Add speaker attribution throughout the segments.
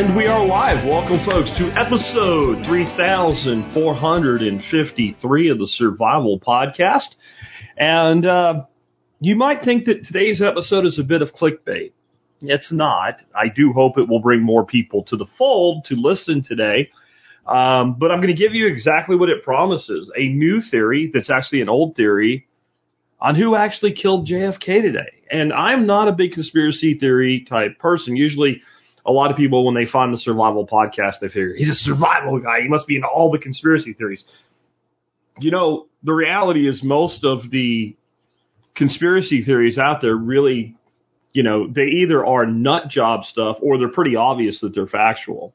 Speaker 1: And we are live. Welcome, folks, to episode 3453 of the Survival Podcast. And uh, you might think that today's episode is a bit of clickbait. It's not. I do hope it will bring more people to the fold to listen today. Um, but I'm going to give you exactly what it promises a new theory that's actually an old theory on who actually killed JFK today. And I'm not a big conspiracy theory type person. Usually, a lot of people, when they find the survival podcast, they figure he's a survival guy. He must be in all the conspiracy theories. You know, the reality is most of the conspiracy theories out there really, you know, they either are nut job stuff or they're pretty obvious that they're factual.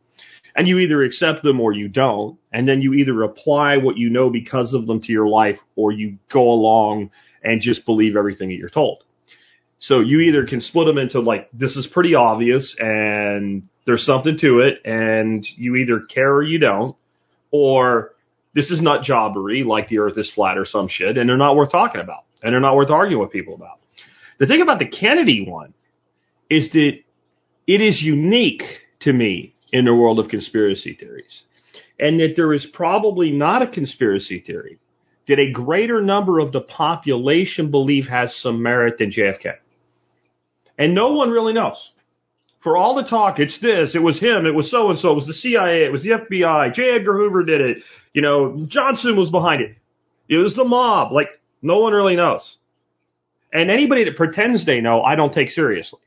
Speaker 1: And you either accept them or you don't. And then you either apply what you know because of them to your life or you go along and just believe everything that you're told. So you either can split them into like, this is pretty obvious and there's something to it and you either care or you don't, or this is not jobbery like the earth is flat or some shit and they're not worth talking about and they're not worth arguing with people about. The thing about the Kennedy one is that it is unique to me in the world of conspiracy theories and that there is probably not a conspiracy theory that a greater number of the population believe has some merit than JFK. And no one really knows. For all the talk, it's this, it was him, it was so and so, it was the CIA, it was the FBI, J. Edgar Hoover did it, you know, Johnson was behind it. It was the mob. Like, no one really knows. And anybody that pretends they know, I don't take seriously.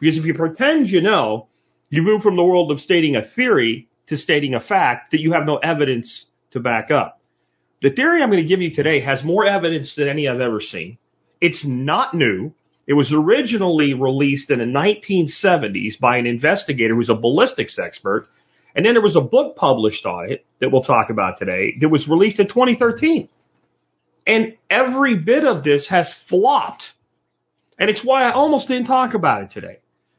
Speaker 1: Because if you pretend you know, you move from the world of stating a theory to stating a fact that you have no evidence to back up. The theory I'm going to give you today has more evidence than any I've ever seen. It's not new. It was originally released in the 1970s by an investigator who's a ballistics expert. And then there was a book published on it that we'll talk about today that was released in 2013. And every bit of this has flopped. And it's why I almost didn't talk about it today.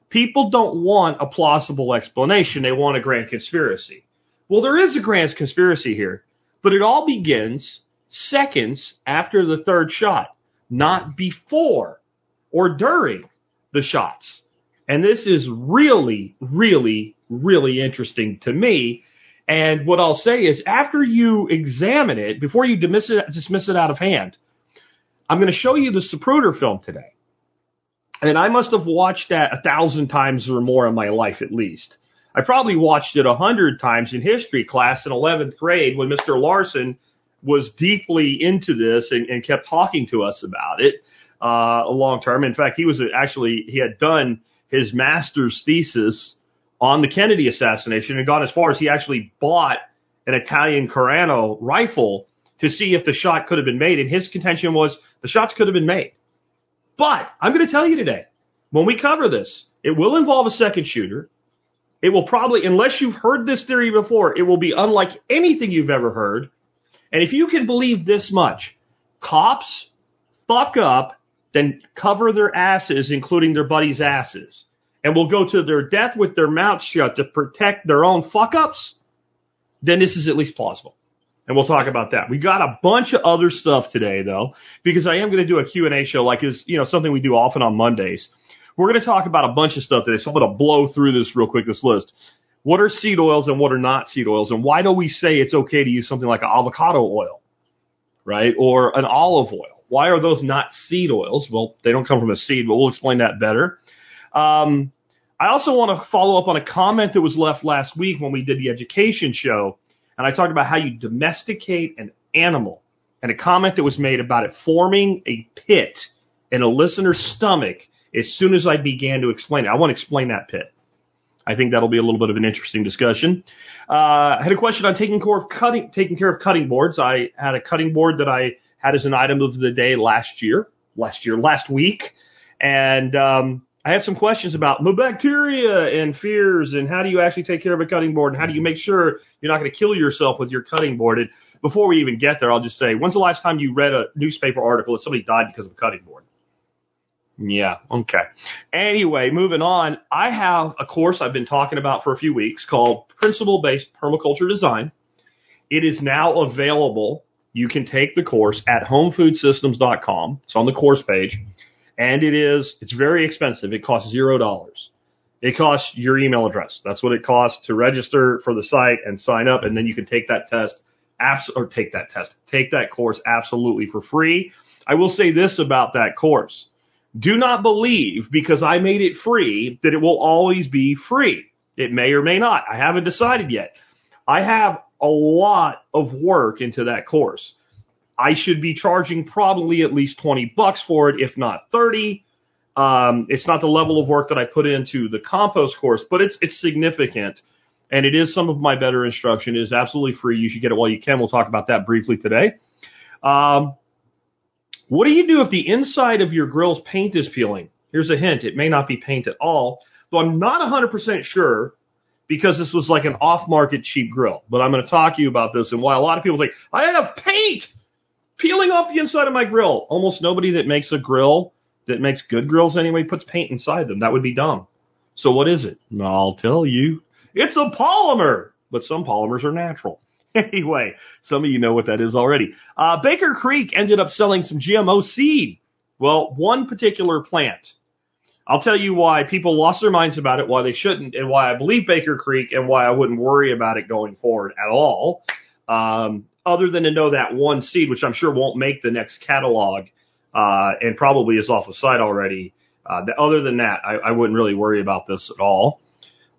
Speaker 1: People don't want a plausible explanation. They want a grand conspiracy. Well, there is a grand conspiracy here, but it all begins seconds after the third shot, not before or during the shots. And this is really, really, really interesting to me. And what I'll say is after you examine it, before you dismiss it, dismiss it out of hand, I'm going to show you the Zapruder film today. And I must have watched that a thousand times or more in my life at least. I probably watched it a hundred times in history class in 11th grade when Mr. Larson was deeply into this and, and kept talking to us about it uh, long term. In fact, he was actually he had done his master's thesis on the Kennedy assassination and gone as far as he actually bought an Italian Carcano rifle to see if the shot could have been made. And his contention was the shots could have been made. But I'm going to tell you today, when we cover this, it will involve a second shooter. It will probably, unless you've heard this theory before, it will be unlike anything you've ever heard. And if you can believe this much, cops fuck up, then cover their asses, including their buddies' asses, and will go to their death with their mouth shut to protect their own fuck ups, then this is at least plausible. And we'll talk about that. We got a bunch of other stuff today though, because I am going to do a Q&A show like is, you know, something we do often on Mondays. We're going to talk about a bunch of stuff today, so I'm going to blow through this real quick, this list. What are seed oils and what are not seed oils? And why do we say it's okay to use something like an avocado oil, right? Or an olive oil? Why are those not seed oils? Well, they don't come from a seed, but we'll explain that better. Um, I also want to follow up on a comment that was left last week when we did the education show, and I talked about how you domesticate an animal, and a comment that was made about it forming a pit in a listener's stomach as soon as I began to explain it. I want to explain that pit. I think that'll be a little bit of an interesting discussion. Uh, I had a question on taking care of cutting, taking care of cutting boards. I had a cutting board that I had as an item of the day last year, last year, last week, and um, I had some questions about the bacteria and fears and how do you actually take care of a cutting board and how do you make sure you're not going to kill yourself with your cutting board. And before we even get there, I'll just say, when's the last time you read a newspaper article that somebody died because of a cutting board? Yeah. Okay. Anyway, moving on. I have a course I've been talking about for a few weeks called Principle Based Permaculture Design. It is now available. You can take the course at homefoodsystems.com. It's on the course page and it is, it's very expensive. It costs zero dollars. It costs your email address. That's what it costs to register for the site and sign up. And then you can take that test, abs- or take that test, take that course absolutely for free. I will say this about that course. Do not believe because I made it free that it will always be free. It may or may not. I haven't decided yet. I have a lot of work into that course. I should be charging probably at least 20 bucks for it, if not 30. Um, it's not the level of work that I put into the compost course, but it's, it's significant. And it is some of my better instruction. It is absolutely free. You should get it while you can. We'll talk about that briefly today. Um, what do you do if the inside of your grill's paint is peeling? Here's a hint. It may not be paint at all, though I'm not 100% sure because this was like an off-market cheap grill. But I'm going to talk to you about this and why a lot of people think, I have paint peeling off the inside of my grill. Almost nobody that makes a grill, that makes good grills anyway, puts paint inside them. That would be dumb. So what is it? I'll tell you. It's a polymer, but some polymers are natural. Anyway, some of you know what that is already. Uh, Baker Creek ended up selling some GMO seed. Well, one particular plant. I'll tell you why people lost their minds about it, why they shouldn't, and why I believe Baker Creek and why I wouldn't worry about it going forward at all. Um, other than to know that one seed, which I'm sure won't make the next catalog, uh, and probably is off the site already. Uh, the, other than that, I, I wouldn't really worry about this at all.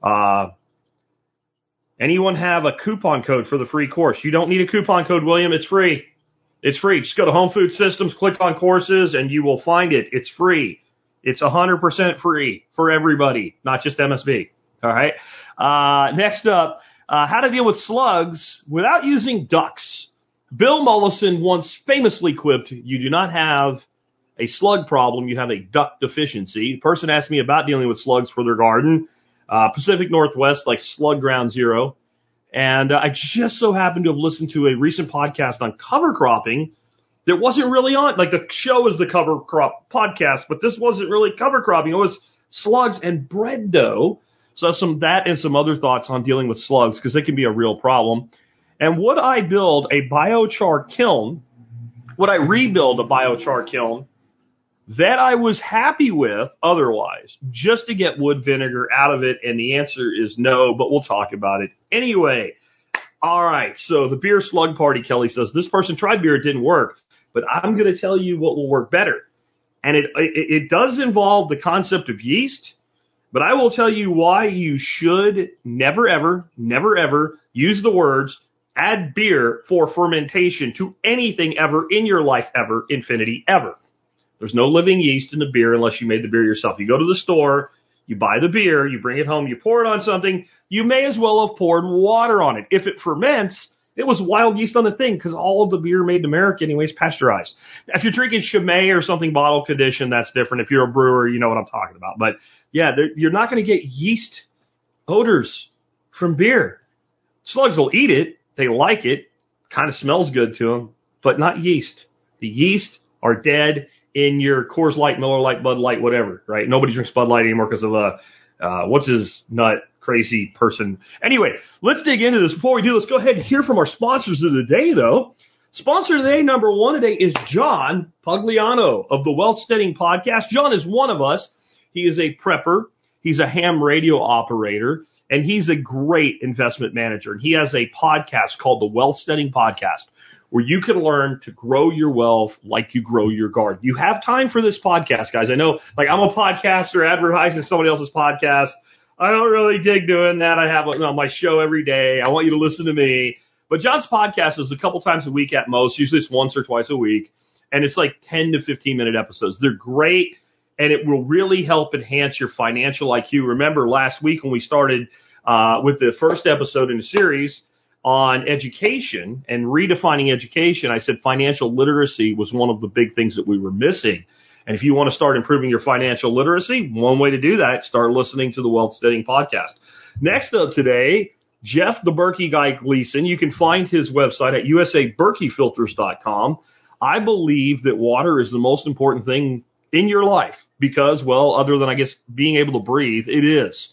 Speaker 1: Uh, anyone have a coupon code for the free course? You don't need a coupon code, William. It's free. It's free. Just go to Home Food Systems, click on courses, and you will find it. It's free. It's 100% free for everybody, not just MSB. All right. Uh, next up, uh, how to deal with slugs without using ducks. Bill Mollison once famously quipped, you do not have a slug problem, you have a duck deficiency. The person asked me about dealing with slugs for their garden, uh, Pacific Northwest, like slug ground zero. And uh, I just so happened to have listened to a recent podcast on cover cropping that wasn't really on, like the show is the cover crop podcast, but this wasn't really cover cropping. It was slugs and bread dough. So some that and some other thoughts on dealing with slugs because they can be a real problem. And would I build a biochar kiln? Would I rebuild a biochar kiln that I was happy with otherwise just to get wood vinegar out of it? And the answer is no, but we'll talk about it anyway. All right. So the beer slug party, Kelly says this person tried beer. It didn't work, but I'm going to tell you what will work better. And it, it, it does involve the concept of yeast, but I will tell you why you should never ever, never ever use the words add beer for fermentation to anything ever in your life ever, infinity ever. There's no living yeast in the beer unless you made the beer yourself. You go to the store, you buy the beer, you bring it home, you pour it on something, you may as well have poured water on it. If it ferments, it was wild yeast on the thing because all of the beer made in America anyways pasteurized. If you're drinking Chimay or something bottle conditioned, that's different. If you're a brewer, you know what I'm talking about. But yeah, you're not going to get yeast odors from beer. Slugs will eat it. They like it. Kind of smells good to them, but not yeast. The yeast are dead in your Coors Light, Miller Lite, Bud Light, whatever, right? Nobody drinks Bud Light anymore because of, uh, uh, what's his nut crazy person. Anyway, let's dig into this. Before we do, let's go ahead and hear from our sponsors of the day, though. Sponsor today, number one today, is John Pugliano of the Wealth Steading Podcast. John is one of us. He is a prepper. He's a ham radio operator and he's a great investment manager. And he has a podcast called the Wealth Steading Podcast where you can learn to grow your wealth like you grow your garden. You have time for this podcast, guys. I know, like I'm a podcaster advertising somebody else's podcast. I don't really dig doing that. I have on my show every day. I want you to listen to me. But John's podcast is a couple times a week at most. Usually it's once or twice a week. And it's like 10 to 15 minute episodes. They're great and it will really help enhance your financial IQ. Remember last week when we started uh, with the first episode in the series on education and redefining education, I said financial literacy was one of the big things that we were missing. And if you want to start improving your financial literacy, one way to do that, start listening to the Wealth Steading podcast. Next up today, Jeff the Berkey guy Gleason. You can find his website at usaberkeyfilters.com. I believe that water is the most important thing in your life because, well, other than I guess being able to breathe, it is.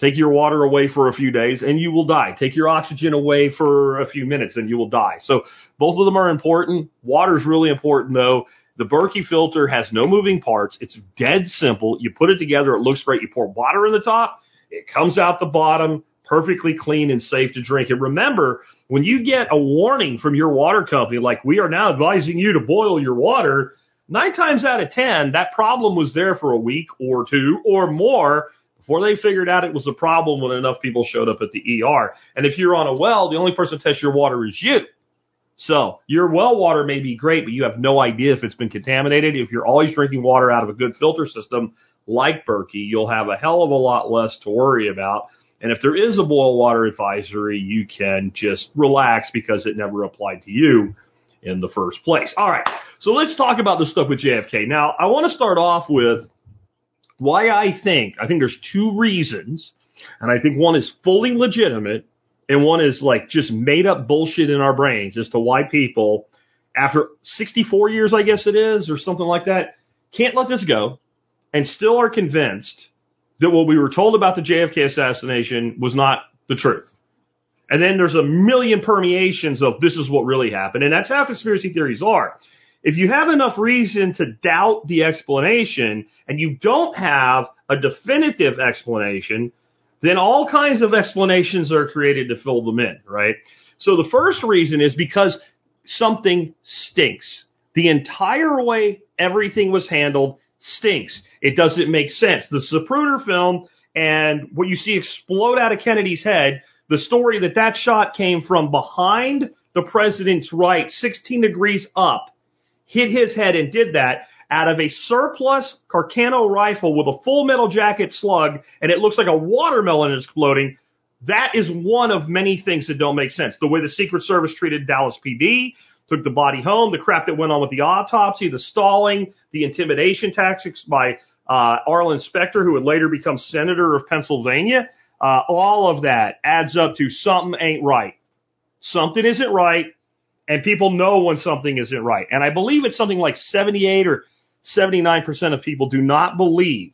Speaker 1: Take your water away for a few days and you will die. Take your oxygen away for a few minutes and you will die. So both of them are important. Water is really important though. The Berkey filter has no moving parts. It's dead simple. You put it together. It looks great. You pour water in the top. It comes out the bottom perfectly clean and safe to drink. And remember, when you get a warning from your water company, like we are now advising you to boil your water, nine times out of 10, that problem was there for a week or two or more before they figured out it was a problem when enough people showed up at the ER. And if you're on a well, the only person to test your water is you. So your well water may be great, but you have no idea if it's been contaminated. If you're always drinking water out of a good filter system like Berkey, you'll have a hell of a lot less to worry about. And if there is a boil water advisory, you can just relax because it never applied to you in the first place. All right. So let's talk about the stuff with JFK. Now, I want to start off with why I think, I think there's two reasons, and I think one is fully legitimate and one is like just made up bullshit in our brains as to why people, after 64 years, I guess it is, or something like that, can't let this go and still are convinced that what we were told about the JFK assassination was not the truth. And then there's a million permeations of this is what really happened. And that's how conspiracy theories are. If you have enough reason to doubt the explanation and you don't have a definitive explanation, then all kinds of explanations are created to fill them in, right? So the first reason is because something stinks. The entire way everything was handled stinks. It doesn't make sense. The Zapruder film and what you see explode out of Kennedy's head, the story that that shot came from behind the president's right, 16 degrees up, hit his head and did that out of a surplus Carcano rifle with a full metal jacket slug and it looks like a watermelon is exploding. That is one of many things that don't make sense. The way the Secret Service treated Dallas PD, took the body home, the crap that went on with the autopsy, the stalling, the intimidation tactics by uh, Arlen Specter, who would later become senator of Pennsylvania. Uh, all of that adds up to something ain't right. Something isn't right, and people know when something isn't right. And I believe it's something like 78 or 79% of people do not believe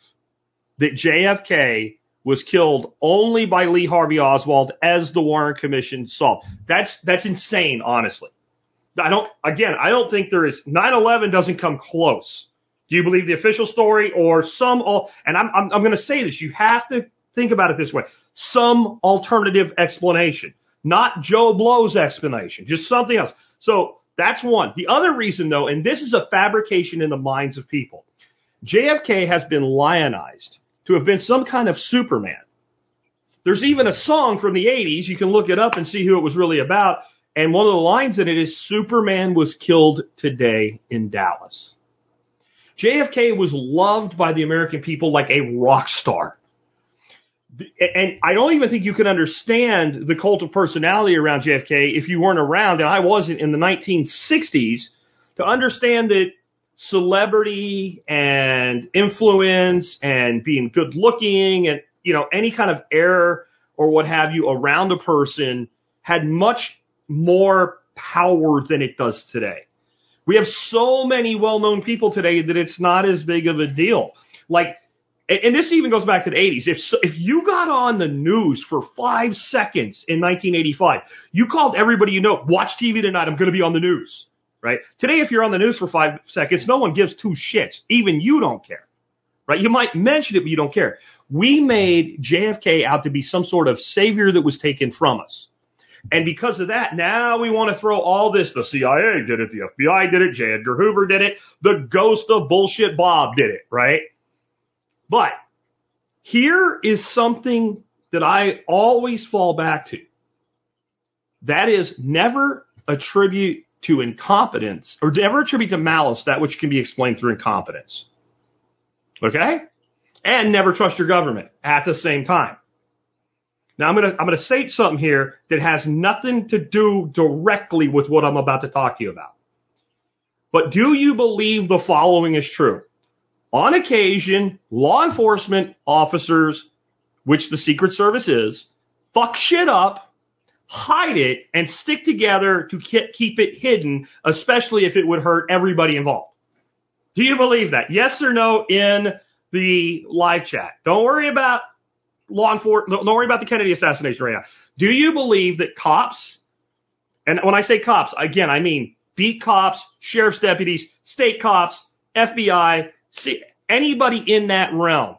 Speaker 1: that JFK was killed only by Lee Harvey Oswald as the Warren Commission solved. That's, that's insane, honestly. I don't, again, I don't think there is, 9-11 doesn't come close. Do you believe the official story or some, all, and I'm, I'm, I'm going to say this, you have to think about it this way. Some alternative explanation, not Joe Blow's explanation, just something else. So that's one. The other reason though, and this is a fabrication in the minds of people, JFK has been lionized to have been some kind of Superman. There's even a song from the 80s. You can look it up and see who it was really about. And one of the lines in it is Superman was killed today in Dallas. JFK was loved by the American people like a rock star. And I don't even think you can understand the cult of personality around JFK if you weren't around, and I wasn't in the 1960s, to understand that celebrity and influence and being good looking and, you know, any kind of air or what have you around a person had much more power than it does today. We have so many well-known people today that it's not as big of a deal. Like, and this even goes back to the 80s. If if you got on the news for five seconds in 1985, you called everybody you know, watch TV tonight. I'm going to be on the news, right? Today, if you're on the news for five seconds, no one gives two shits. Even you don't care, right? You might mention it, but you don't care. We made JFK out to be some sort of savior that was taken from us. And because of that, now we want to throw all this. The CIA did it. The FBI did it. J. Edgar Hoover did it. The ghost of bullshit Bob did it, right? But here is something that I always fall back to. That is never attribute to incompetence or never attribute to malice that which can be explained through incompetence. Okay? And never trust your government at the same time. Now I'm gonna, I'm gonna say something here that has nothing to do directly with what I'm about to talk to you about. But do you believe the following is true? On occasion, law enforcement officers, which the Secret Service is, fuck shit up, hide it, and stick together to keep it hidden, especially if it would hurt everybody involved. Do you believe that? Yes or no in the live chat. Don't worry about law enforcement. Don't worry about the Kennedy assassination right now. Do you believe that cops, and when I say cops, again, I mean beat cops, sheriff's deputies, state cops, FBI, see, anybody in that realm,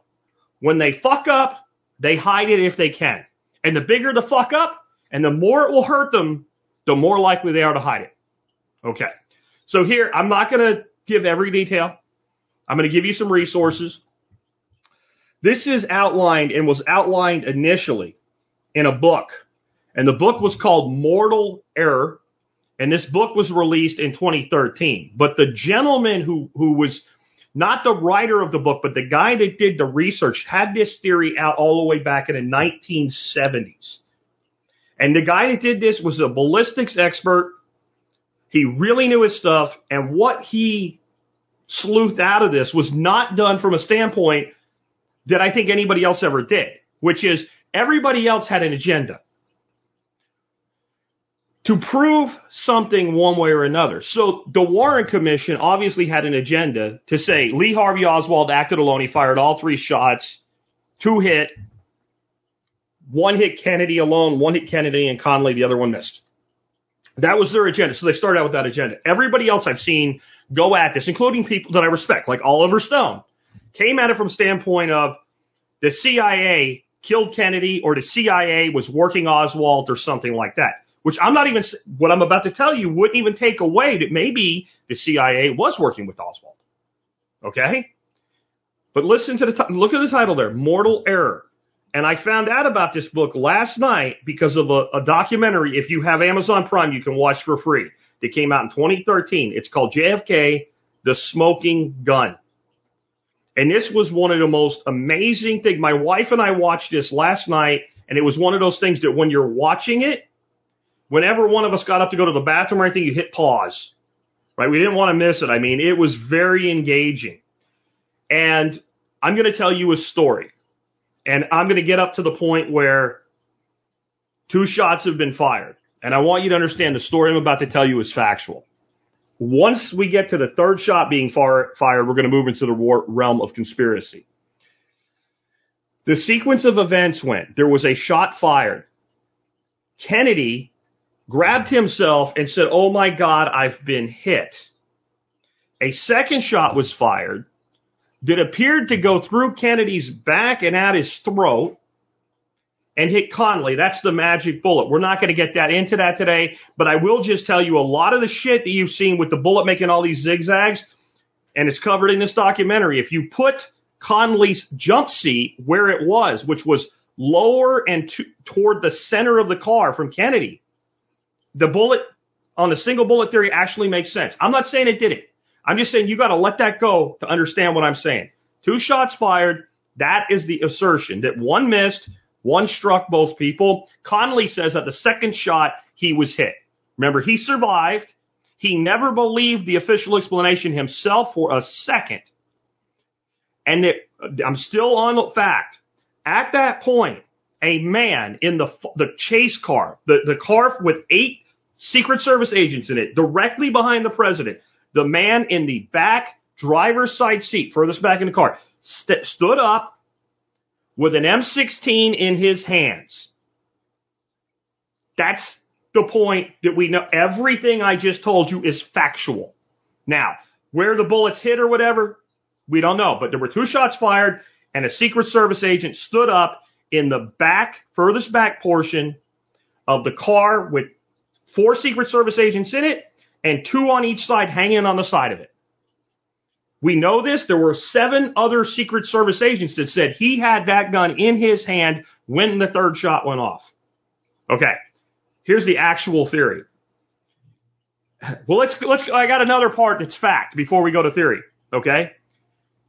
Speaker 1: when they fuck up, they hide it if they can. And the bigger the fuck up, and the more it will hurt them, the more likely they are to hide it. Okay. So here, I'm not going to give every detail. I'm going to give you some resources. This is outlined and was outlined initially in a book. And the book was called Mortal Error. And this book was released in 2013. But the gentleman who, who was not the writer of the book, but the guy that did the research had this theory out all the way back in the 1970s. And the guy that did this was a ballistics expert. He really knew his stuff. And what he sleuthed out of this was not done from a standpoint that I think anybody else ever did, which is everybody else had an agenda to prove something one way or another. So the Warren Commission obviously had an agenda to say Lee Harvey Oswald acted alone. He fired all three shots, two hit, one hit Kennedy alone, one hit Kennedy and Connally, the other one missed. That was their agenda. So they started out with that agenda. Everybody else I've seen go at this, including people that I respect, like Oliver Stone, came at it from standpoint of the CIA killed Kennedy or the CIA was working Oswald or something like that. Which I'm not even, what I'm about to tell you wouldn't even take away that maybe the CIA was working with Oswald. Okay? But listen to the, t- look at the title there, Mortal Error. And I found out about this book last night because of a, a documentary. If you have Amazon Prime, you can watch for free. That came out in 2013. It's called JFK, The Smoking Gun. And this was one of the most amazing things. My wife and I watched this last night, and it was one of those things that when you're watching it, whenever one of us got up to go to the bathroom or anything, you hit pause. Right? We didn't want to miss it. I mean, it was very engaging. And I'm going to tell you a story. And I'm going to get up to the point where two shots have been fired. And I want you to understand the story I'm about to tell you is factual. Once we get to the third shot being far, fired, we're going to move into the realm of conspiracy. The sequence of events went, there was a shot fired. Kennedy grabbed himself and said, Oh my God, I've been hit. A second shot was fired that appeared to go through Kennedy's back and at his throat and hit Connally. That's the magic bullet. We're not going to get that into that today, but I will just tell you a lot of the shit that you've seen with the bullet making all these zigzags, and it's covered in this documentary. If you put Connally's jump seat where it was, which was lower and to, toward the center of the car from Kennedy, the bullet on the single bullet theory actually makes sense. I'm not saying it didn't. I'm just saying you got to let that go to understand what I'm saying. Two shots fired. That is the assertion that one missed, one struck both people. Connally says that the second shot he was hit. Remember, he survived. He never believed the official explanation himself for a second. And it, I'm still on the fact. At that point, a man in the the chase car, the, the car with eight Secret Service agents in it, directly behind the president, the man in the back driver's side seat, furthest back in the car, st- stood up with an M16 in his hands. That's the point that we know. Everything I just told you is factual. Now, where the bullets hit or whatever, we don't know. But there were two shots fired, and a Secret Service agent stood up in the back, furthest back portion of the car with four Secret Service agents in it and two on each side hanging on the side of it. We know this. There were seven other Secret Service agents that said he had that gun in his hand when the third shot went off. Okay. Here's the actual theory. Well, let's, let's, I got another part that's fact before we go to theory. Okay.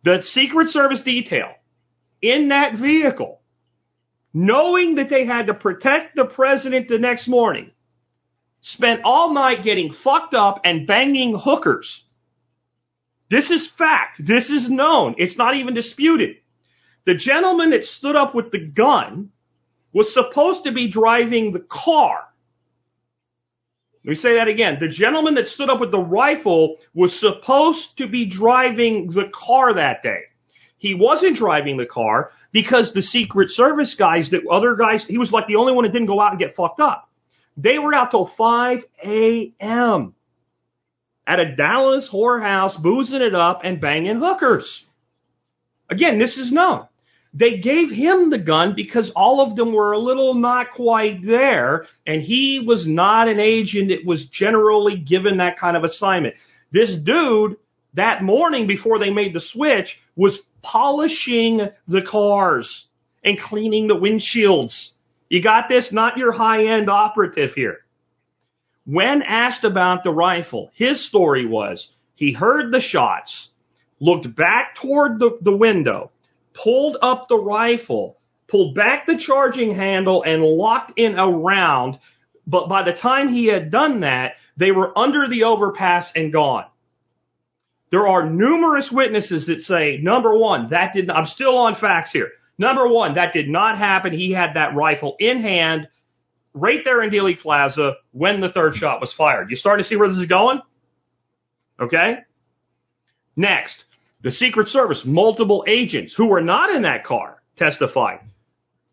Speaker 1: The Secret Service detail in that vehicle, knowing that they had to protect the president the next morning, spent all night getting fucked up and banging hookers. This is fact. This is known. It's not even disputed. The gentleman that stood up with the gun was supposed to be driving the car. Let me say that again. The gentleman that stood up with the rifle was supposed to be driving the car that day. He wasn't driving the car because the Secret Service guys, that other guys, he was like the only one that didn't go out and get fucked up. They were out till 5 a.m. at a Dallas whorehouse, boozing it up and banging hookers. Again, this is known. They gave him the gun because all of them were a little not quite there, and he was not an agent that was generally given that kind of assignment. This dude, that morning before they made the switch, was polishing the cars and cleaning the windshields. You got this? Not your high-end operative here. When asked about the rifle, his story was he heard the shots, looked back toward the, the window, pulled up the rifle, pulled back the charging handle, and locked in a round. But by the time he had done that, they were under the overpass and gone. There are numerous witnesses that say, number one, that did not, I'm still on facts here. Number one, that did not happen. He had that rifle in hand right there in Dealey Plaza when the third shot was fired. You starting to see where this is going? Okay? Next, the Secret Service, multiple agents who were not in that car testified.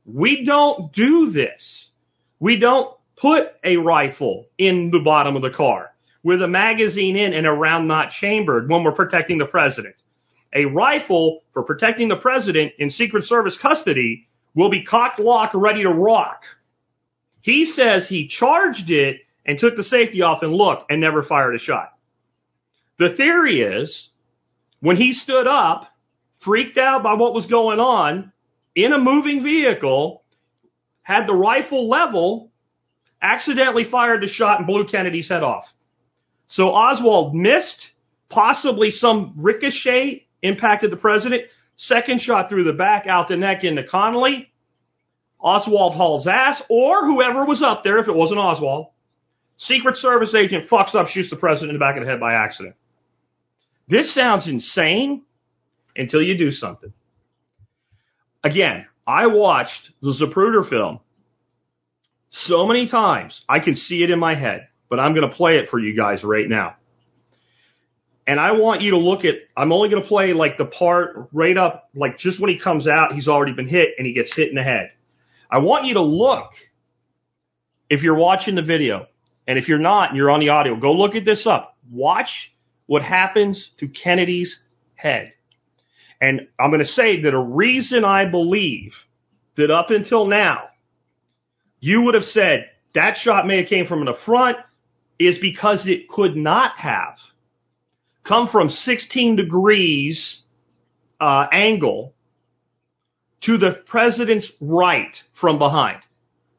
Speaker 1: We don't do this. We don't put a rifle in the bottom of the car with a magazine in and a round not chambered when we're protecting the president. A rifle for protecting the president in Secret Service custody will be cocked locked ready to rock. He says he charged it and took the safety off and looked and never fired a shot. The theory is when he stood up, freaked out by what was going on in a moving vehicle, had the rifle level, accidentally fired the shot and blew Kennedy's head off. So Oswald missed, possibly some ricochet impacted the president. Second shot through the back, out the neck into Connally. Oswald hauls ass, or whoever was up there, if it wasn't Oswald. Secret Service agent fucks up, shoots the president in the back of the head by accident. This sounds insane until you do something. Again, I watched the Zapruder film so many times, I can see it in my head, but I'm going to play it for you guys right now. And I want you to look at, I'm only going to play like the part right up, like just when he comes out, he's already been hit and he gets hit in the head. I want you to look, if you're watching the video, and if you're not and you're on the audio, go look at this up. Watch what happens to Kennedy's head. And I'm going to say that a reason I believe that up until now, you would have said that shot may have came from the front is because it could not have come from 16 degrees uh, angle to the president's right from behind.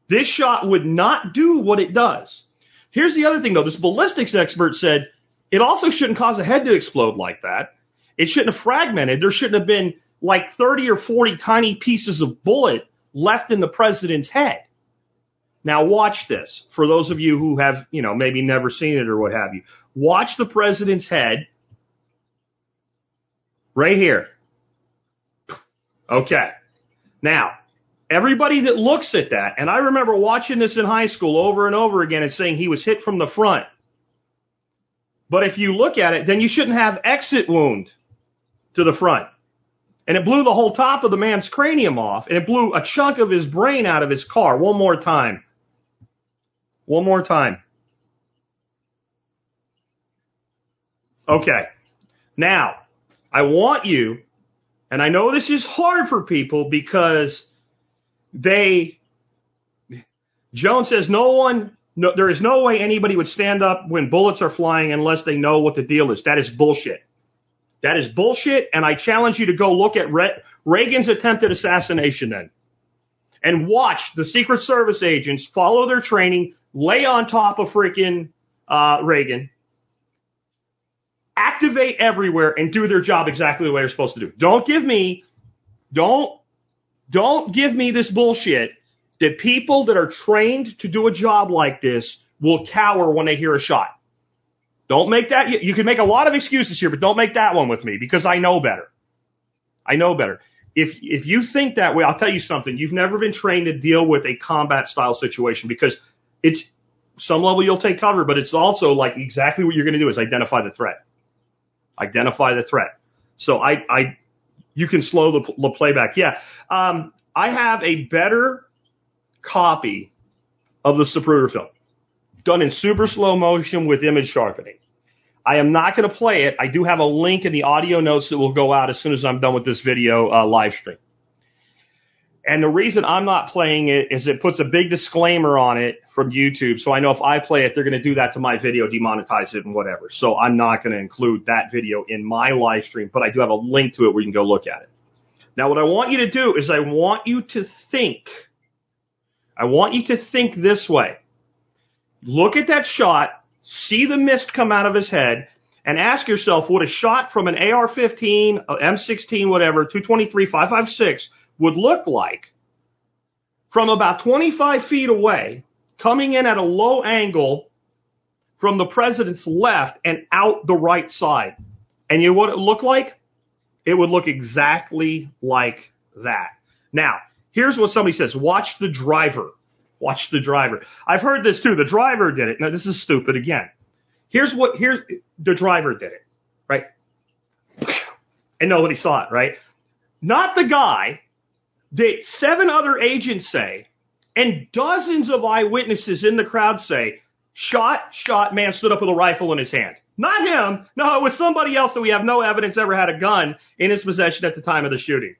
Speaker 1: This shot would not do what it does. Here's the other thing though. This ballistics expert said it also shouldn't cause a head to explode like that. It shouldn't have fragmented. There shouldn't have been like 30 or 40 tiny pieces of bullet left in the president's head. Now watch this. For those of you who have, you know, maybe never seen it or what have you. Watch the president's head. Right here. Okay. Now, everybody that looks at that, and I remember watching this in high school over and over again and saying he was hit from the front. But if you look at it, then you shouldn't have exit wound to the front. And it blew the whole top of the man's cranium off, and it blew a chunk of his brain out of his car. One more time. One more time. Okay. Now, I want you, and I know this is hard for people because they, Joan says no one, no, there is no way anybody would stand up when bullets are flying unless they know what the deal is. That is bullshit. That is bullshit, and I challenge you to go look at Re- Reagan's attempted assassination then. And watch the Secret Service agents follow their training, lay on top of freaking uh, Reagan, activate everywhere, and do their job exactly the way they're supposed to do. Don't give me, don't, don't give me this bullshit that people that are trained to do a job like this will cower when they hear a shot. Don't make that, you can make a lot of excuses here, but don't make that one with me because I know better. I know better. If, if you think that way, I'll tell you something. You've never been trained to deal with a combat style situation because it's some level you'll take cover, but it's also like exactly what you're going to do is identify the threat. Identify the threat. So I, I, you can slow the, the playback. Yeah. Um, I have a better copy of the Zapruder film done in super slow motion with image sharpening. I am not going to play it. I do have a link in the audio notes that will go out as soon as I'm done with this video uh, live stream. And the reason I'm not playing it is it puts a big disclaimer on it from YouTube. So I know if I play it, they're going to do that to my video, demonetize it and whatever. So I'm not going to include that video in my live stream, but I do have a link to it where you can go look at it. Now what I want you to do is I want you to think, I want you to think this way. Look at that shot, see the mist come out of his head, and ask yourself what a shot from an AR-15, M16, whatever, 223, 556 would look like from about 25 feet away, coming in at a low angle from the president's left and out the right side. And you know what it looked like? It would look exactly like that. Now, here's what somebody says. Watch the driver. Watch the driver. I've heard this too. The driver did it. Now, this is stupid again. Here's what, here's, the driver did it, right? And nobody saw it, right? Not the guy that seven other agents say, and dozens of eyewitnesses in the crowd say, shot, shot, man stood up with a rifle in his hand. Not him. No, it was somebody else that we have no evidence ever had a gun in his possession at the time of the shooting.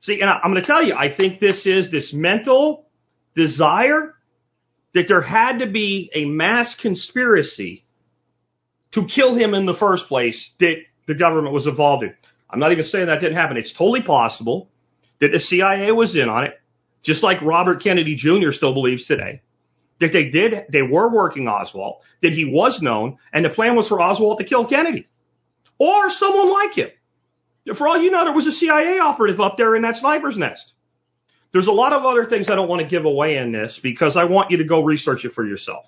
Speaker 1: See, and I, I'm going to tell you, I think this is this mental desire that there had to be a mass conspiracy to kill him in the first place that the government was involved in. I'm not even saying that didn't happen. It's totally possible that the CIA was in on it, just like Robert Kennedy Jr. still believes today. That they did, they were working Oswald, that he was known, and the plan was for Oswald to kill Kennedy. Or someone like him. For all you know, there was a CIA operative up there in that sniper's nest. There's a lot of other things I don't want to give away in this because I want you to go research it for yourself.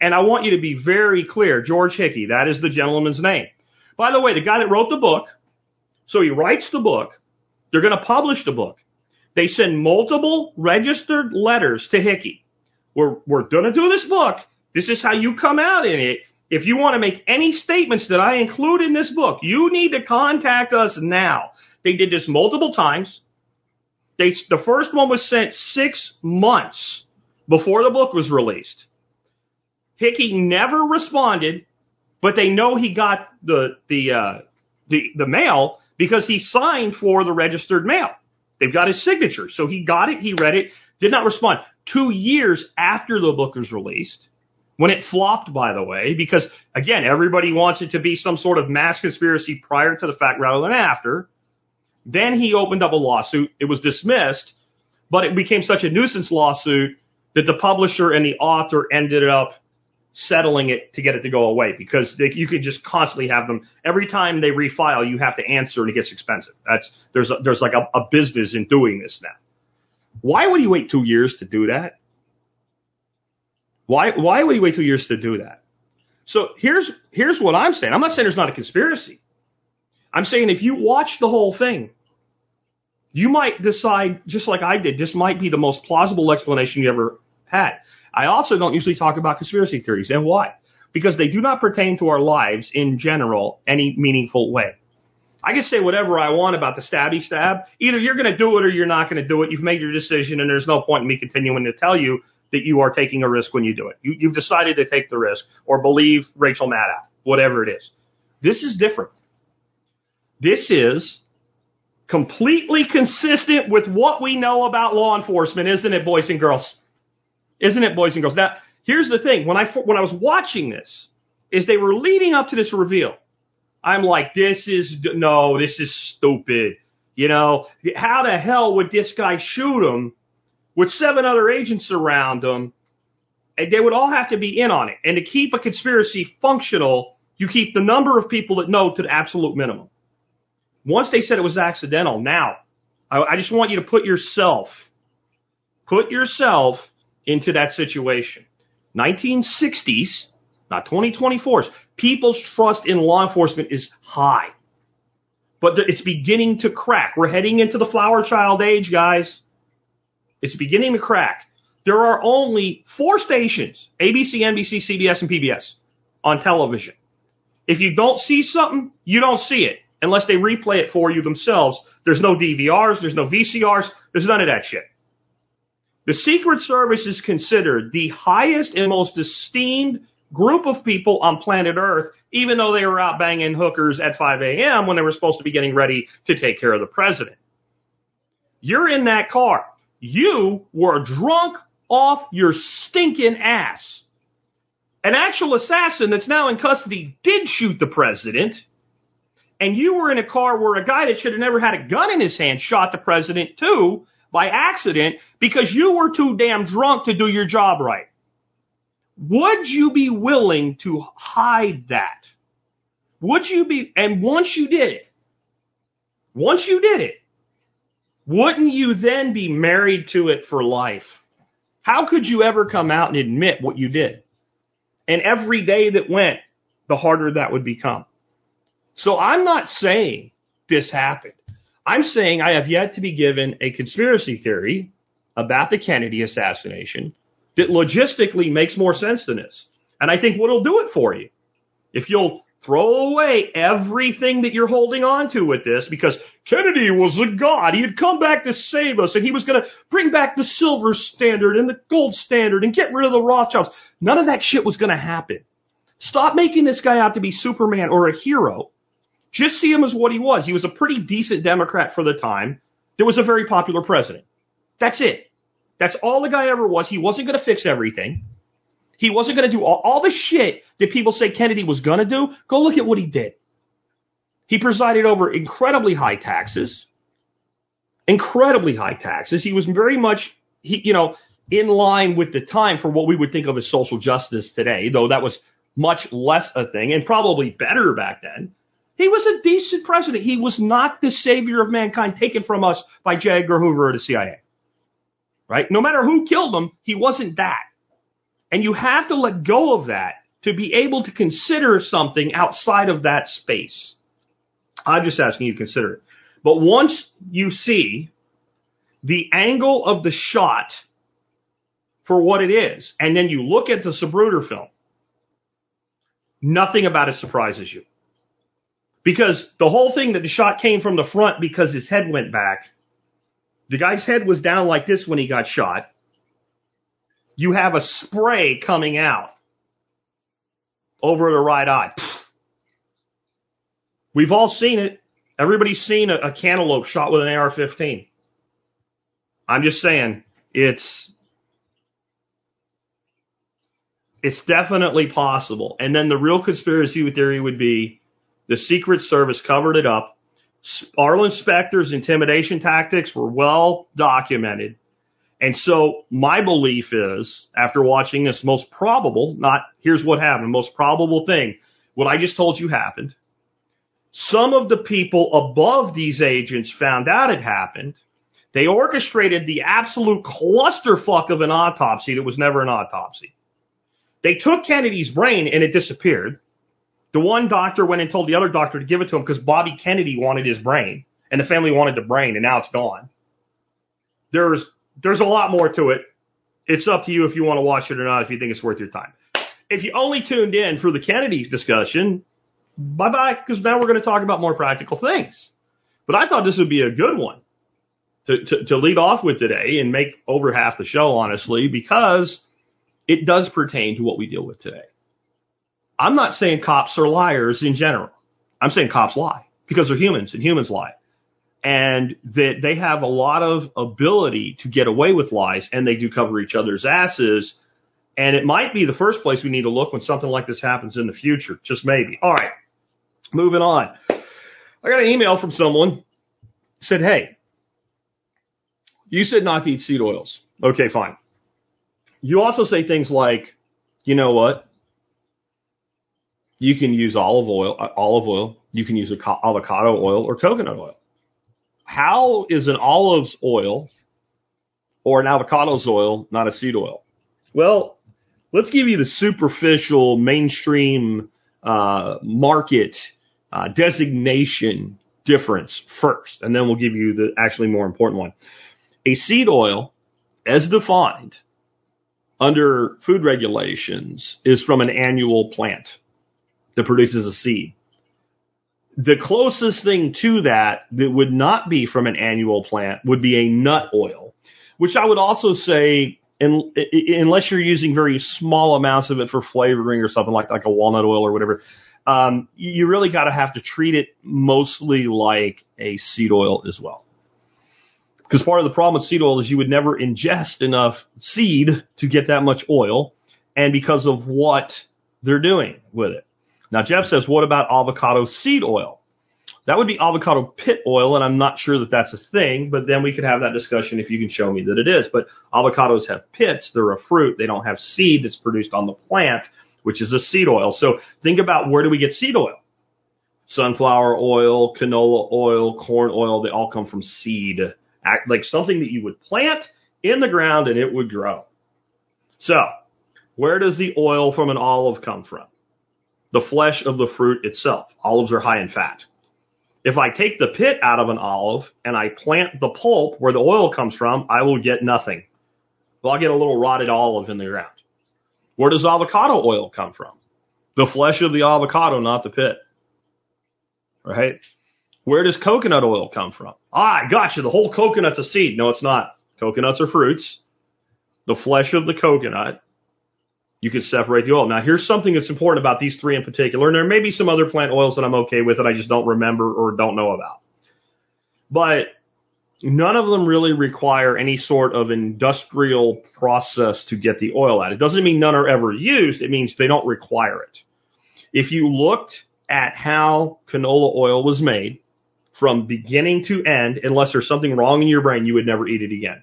Speaker 1: And I want you to be very clear. George Hickey, that is the gentleman's name. By the way, the guy that wrote the book, so he writes the book, they're going to publish the book. They send multiple registered letters to Hickey. We're, we're going to do this book. This is how you come out in it. If you want to make any statements that I include in this book, you need to contact us now. They did this multiple times. They, the first one was sent six months before the book was released. Hickey never responded, but they know he got the, the, uh, the, the mail because he signed for the registered mail. They've got his signature. So he got it, he read it, did not respond. Two years after the book was released, when it flopped, by the way, because again, everybody wants it to be some sort of mass conspiracy prior to the fact rather than after. Then he opened up a lawsuit. It was dismissed, but it became such a nuisance lawsuit that the publisher and the author ended up settling it to get it to go away because they, you could just constantly have them. Every time they refile you have to answer and it gets expensive. That's there's a, there's like a, a business in doing this now. Why would you wait two years to do that? Why why would you wait two years to do that? So here's here's what i'm saying. I'm not saying there's not a conspiracy. I'm saying if you watch the whole thing you might decide just like i did this might be the most plausible explanation you ever I also don't usually talk about conspiracy theories. And why? Because they do not pertain to our lives in general any meaningful way. I can say whatever I want about the stabby stab. Either you're going to do it or you're not going to do it. You've made your decision and there's no point in me continuing to tell you that you are taking a risk when you do it. You, you've decided to take the risk or believe Rachel Maddow, whatever it is. This is different. This is completely consistent with what we know about law enforcement, isn't it, boys and girls? Isn't it, boys and girls? Now, here's the thing. When I, when I was watching this, is they were leading up to this reveal. I'm like, this is, no, this is stupid. You know, how the hell would this guy shoot him with seven other agents around him? And they would all have to be in on it. And to keep a conspiracy functional, you keep the number of people that know to the absolute minimum. Once they said it was accidental, now, I, I just want you to put yourself, put yourself into that situation. 1960s, not 2024s, people's trust in law enforcement is high. But it's beginning to crack. We're heading into the flower child age, guys. It's beginning to crack. there are only four stations, ABC, NBC, CBS, and PBS on television. If you don't see something, you don't see it unless they replay it for you themselves. There's no DVRs, there's no VCRs, there's none of that shit. The Secret Service is considered the highest and most esteemed group of people on planet Earth, even though they were out banging hookers at 5 a.m. when they were supposed to be getting ready to take care of the president. You're in that car. You were drunk off your stinking ass. An actual assassin that's now in custody did shoot the president. And you were in a car where a guy that should have never had a gun in his hand shot the president too by accident because you were too damn drunk to do your job right. Would you be willing to hide that? Would you be, and once you did it, once you did it, wouldn't you then be married to it for life? How could you ever come out and admit what you did? And every day that went, the harder that would become. So I'm not saying this happened. I'm saying I have yet to be given a conspiracy theory about the Kennedy assassination that logistically makes more sense than this. And I think what'll do it for you, if you'll throw away everything that you're holding on to with this, because Kennedy was a god. He had come back to save us and he was going to bring back the silver standard and the gold standard and get rid of the Rothschilds. None of that shit was going to happen. Stop making this guy out to be Superman or a hero. Just see him as what he was. He was a pretty decent Democrat for the time. There was a very popular president. That's it. That's all the guy ever was. He wasn't going to fix everything. He wasn't going to do all, all the shit that people say Kennedy was going to do. Go look at what he did. He presided over incredibly high taxes, incredibly high taxes. He was very much, he, you know, in line with the time for what we would think of as social justice today, though that was much less a thing and probably better back then. He was a decent president. He was not the savior of mankind taken from us by J. Edgar Hoover or the CIA. Right? No matter who killed him, he wasn't that. And you have to let go of that to be able to consider something outside of that space. I'm just asking you to consider it. But once you see the angle of the shot for what it is, and then you look at the Zapruder film, nothing about it surprises you. Because the whole thing that the shot came from the front because his head went back. The guy's head was down like this when he got shot. You have a spray coming out over the right eye. We've all seen it. Everybody's seen a, a cantaloupe shot with an AR-15. I'm just saying, it's it's definitely possible. And then the real conspiracy theory would be the Secret Service covered it up. Arlen Specter's intimidation tactics were well documented. And so my belief is, after watching this most probable, not here's what happened, most probable thing, what I just told you happened. Some of the people above these agents found out it happened. They orchestrated the absolute clusterfuck of an autopsy that was never an autopsy. They took Kennedy's brain and it disappeared. The one doctor went and told the other doctor to give it to him because Bobby Kennedy wanted his brain and the family wanted the brain and now it's gone. There's, there's a lot more to it. It's up to you if you want to watch it or not, if you think it's worth your time. If you only tuned in for the Kennedy discussion, bye bye, because now we're going to talk about more practical things. But I thought this would be a good one to, to, to lead off with today and make over half the show, honestly, because it does pertain to what we deal with today. I'm not saying cops are liars in general. I'm saying cops lie because they're humans and humans lie. And that they have a lot of ability to get away with lies and they do cover each other's asses. And it might be the first place we need to look when something like this happens in the future. Just maybe. All right. Moving on. I got an email from someone said, Hey, you said not to eat seed oils. Okay, fine. You also say things like, you know what? You can use olive oil, uh, olive oil. You can use avocado oil or coconut oil. How is an olive's oil or an avocado's oil not a seed oil? Well, let's give you the superficial mainstream uh, market uh, designation difference first, and then we'll give you the actually more important one. A seed oil, as defined, under food regulations is from an annual plant that produces a seed. The closest thing to that that would not be from an annual plant would be a nut oil, which I would also say, in, unless you're using very small amounts of it for flavoring or something like like a walnut oil or whatever, um, you really got to have to treat it mostly like a seed oil as well. Because part of the problem with seed oil is you would never ingest enough seed to get that much oil, and because of what they're doing with it. Now Jeff says, what about avocado seed oil? That would be avocado pit oil, and I'm not sure that that's a thing, but then we could have that discussion if you can show me that it is. But avocados have pits, they're a fruit, they don't have seed that's produced on the plant, which is a seed oil. So think about where do we get seed oil? Sunflower oil, canola oil, corn oil, they all come from seed. Like something that you would plant in the ground and it would grow. So, where does the oil from an olive come from? The flesh of the fruit itself. Olives are high in fat. If I take the pit out of an olive and I plant the pulp where the oil comes from, I will get nothing. Well, I'll get a little rotted olive in the ground. Where does avocado oil come from? The flesh of the avocado, not the pit. Right? Where does coconut oil come from? Ah, I got you. The whole coconut's a seed. No, it's not. Coconuts are fruits. The flesh of the coconut, you can separate the oil. Now, here's something that's important about these three in particular, and there may be some other plant oils that I'm okay with that I just don't remember or don't know about. But none of them really require any sort of industrial process to get the oil out. It doesn't mean none are ever used. It means they don't require it. If you looked at how canola oil was made from beginning to end, unless there's something wrong in your brain, you would never eat it again.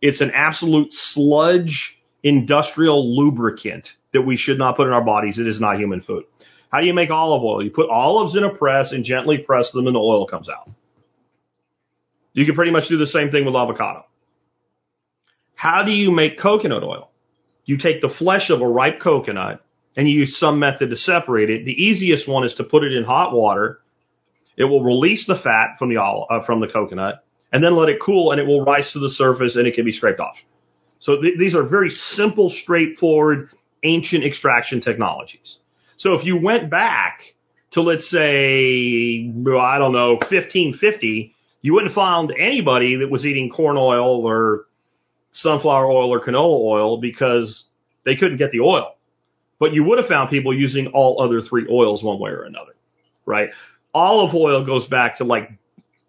Speaker 1: It's an absolute sludge industrial lubricant that we should not put in our bodies. It is not human food. How do you make olive oil? You put olives in a press and gently press them and the oil comes out. You can pretty much do the same thing with avocado. How do you make coconut oil? You take the flesh of a ripe coconut and you use some method to separate it. The easiest one is to put it in hot water. It will release the fat from the uh, from the coconut and then let it cool and it will rise to the surface and it can be scraped off. So th- these are very simple, straightforward, ancient extraction technologies. So if you went back to let's say, I don't know, 1550, you wouldn't find anybody that was eating corn oil or sunflower oil or canola oil because they couldn't get the oil. But you would have found people using all other three oils one way or another, right? Olive oil goes back to like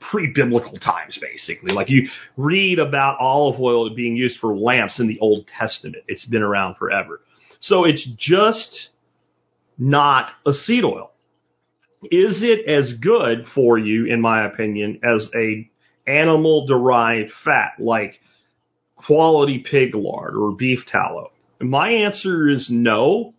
Speaker 1: pre-biblical times, basically. Like you read about olive oil being used for lamps in the Old Testament. It's been around forever. So it's just not a seed oil. Is it as good for you, in my opinion, as a animal derived fat like quality pig lard or beef tallow? My answer is no,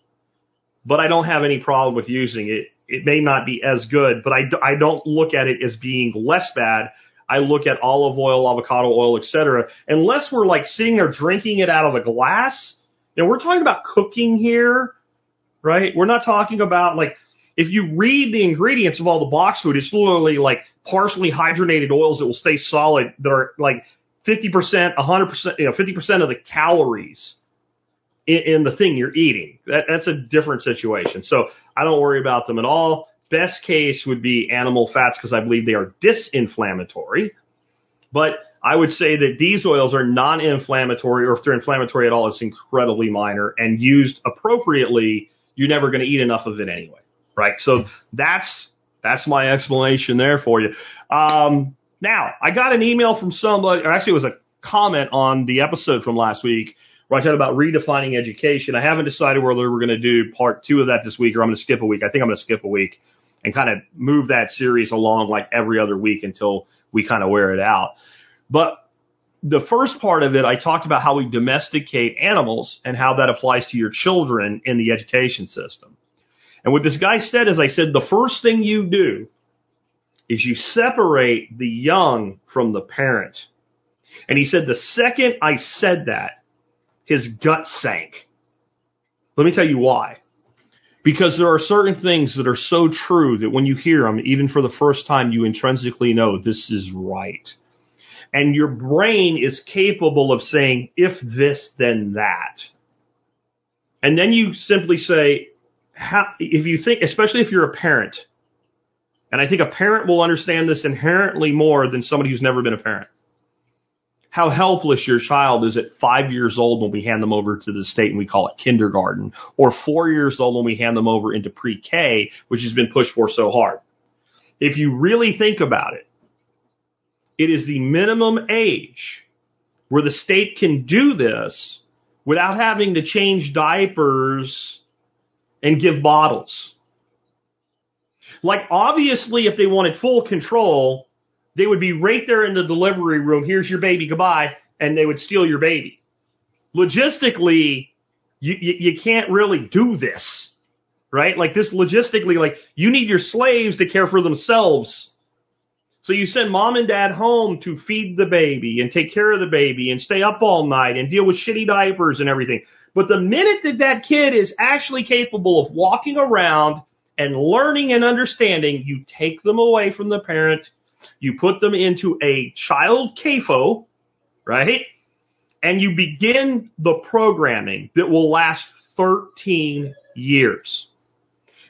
Speaker 1: but I don't have any problem with using it. It may not be as good, but I, I don't look at it as being less bad. I look at olive oil, avocado oil, etc. Unless we're like sitting there drinking it out of a glass, and we're talking about cooking here, right? We're not talking about like if you read the ingredients of all the box food, it's literally like partially hydrogenated oils that will stay solid that are like 50%, 100%, you know, 50% of the calories in, in the thing you're eating. That, that's a different situation. So I don't worry about them at all. Best case would be animal fats because I believe they are disinflammatory. But I would say that these oils are non-inflammatory, or if they're inflammatory at all, it's incredibly minor and used appropriately. You're never going to eat enough of it anyway, right? So that's that's my explanation there for you. Um, now I got an email from somebody, or actually it was a comment on the episode from last week where I talked about redefining education. I haven't decided whether we're going to do part two of that this week or I'm going to skip a week. I think I'm going to skip a week and kind of move that series along like every other week until we kind of wear it out. But the first part of it, I talked about how we domesticate animals and how that applies to your children in the education system. And what this guy said is I said, the first thing you do is you separate the young from the parent. And he said, the second I said that, his gut sank. Let me tell you why. Because there are certain things that are so true that when you hear them, even for the first time, you intrinsically know this is right. and your brain is capable of saying, if this, then that. And then you simply say, how, if you think, especially if you're a parent, and I think a parent will understand this inherently more than somebody who's never been a parent. How helpless your child is at five years old when we hand them over to the state and we call it kindergarten, or four years old when we hand them over into pre-K, which has been pushed for so hard. If you really think about it, it is the minimum age where the state can do this without having to change diapers and give bottles. Like obviously if they wanted full control, they would be right there in the delivery room. Here's your baby. Goodbye. And they would steal your baby. Logistically, you, you, you can't really do this, right? Like this logistically, like you need your slaves to care for themselves. So you send mom and dad home to feed the baby and take care of the baby and stay up all night and deal with shitty diapers and everything. But the minute that that kid is actually capable of walking around and learning and understanding, you take them away from the parent, you put them into a child CAFO, right? And you begin the programming that will last 13 years.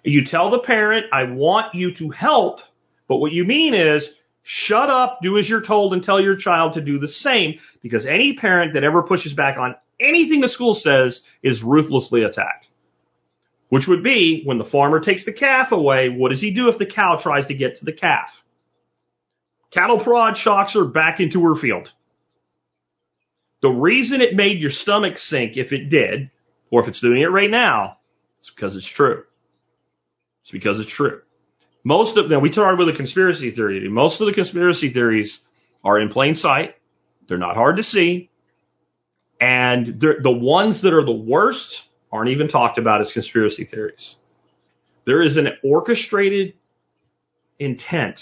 Speaker 1: You tell the parent, I want you to help, but what you mean is, shut up, do as you're told, and tell your child to do the same, because any parent that ever pushes back on anything the school says is ruthlessly attacked. Which would be when the farmer takes the calf away, what does he do if the cow tries to get to the calf? Cattle prod shocks her back into her field. The reason it made your stomach sink, if it did, or if it's doing it right now, is because it's true. It's because it's true. Most of them, we started with a conspiracy theory. Most of the conspiracy theories are in plain sight. They're not hard to see. And the ones that are the worst aren't even talked about as conspiracy theories. There is an orchestrated intent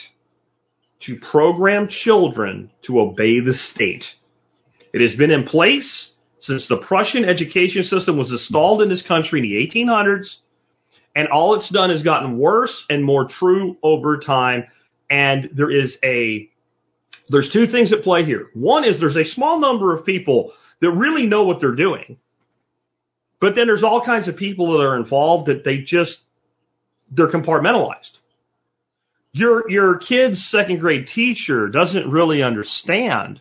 Speaker 1: to program children to obey the state. It has been in place since the Prussian education system was installed in this country in the 1800s, and all it's done is gotten worse and more true over time. And there is a, there's two things at play here. One is there's a small number of people that really know what they're doing. But then there's all kinds of people that are involved that they just, they're compartmentalized. Your, your kid's second grade teacher doesn't really understand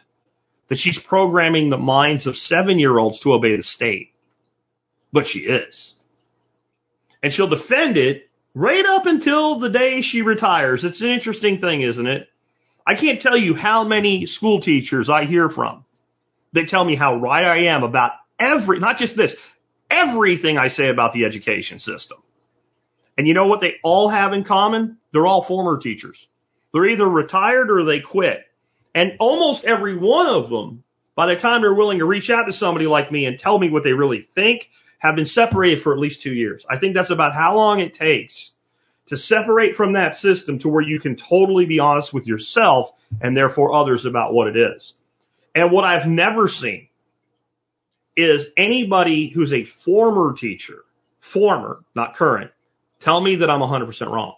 Speaker 1: that she's programming the minds of seven year olds to obey the state. But she is. And she'll defend it right up until the day she retires. It's an interesting thing, isn't it? I can't tell you how many school teachers I hear from. They tell me how right I am about every, not just this, everything I say about the education system. And you know what they all have in common? They're all former teachers. They're either retired or they quit. And almost every one of them, by the time they're willing to reach out to somebody like me and tell me what they really think, have been separated for at least two years. I think that's about how long it takes to separate from that system to where you can totally be honest with yourself and therefore others about what it is. And what I've never seen is anybody who's a former teacher, former, not current, tell me that I'm 100% wrong.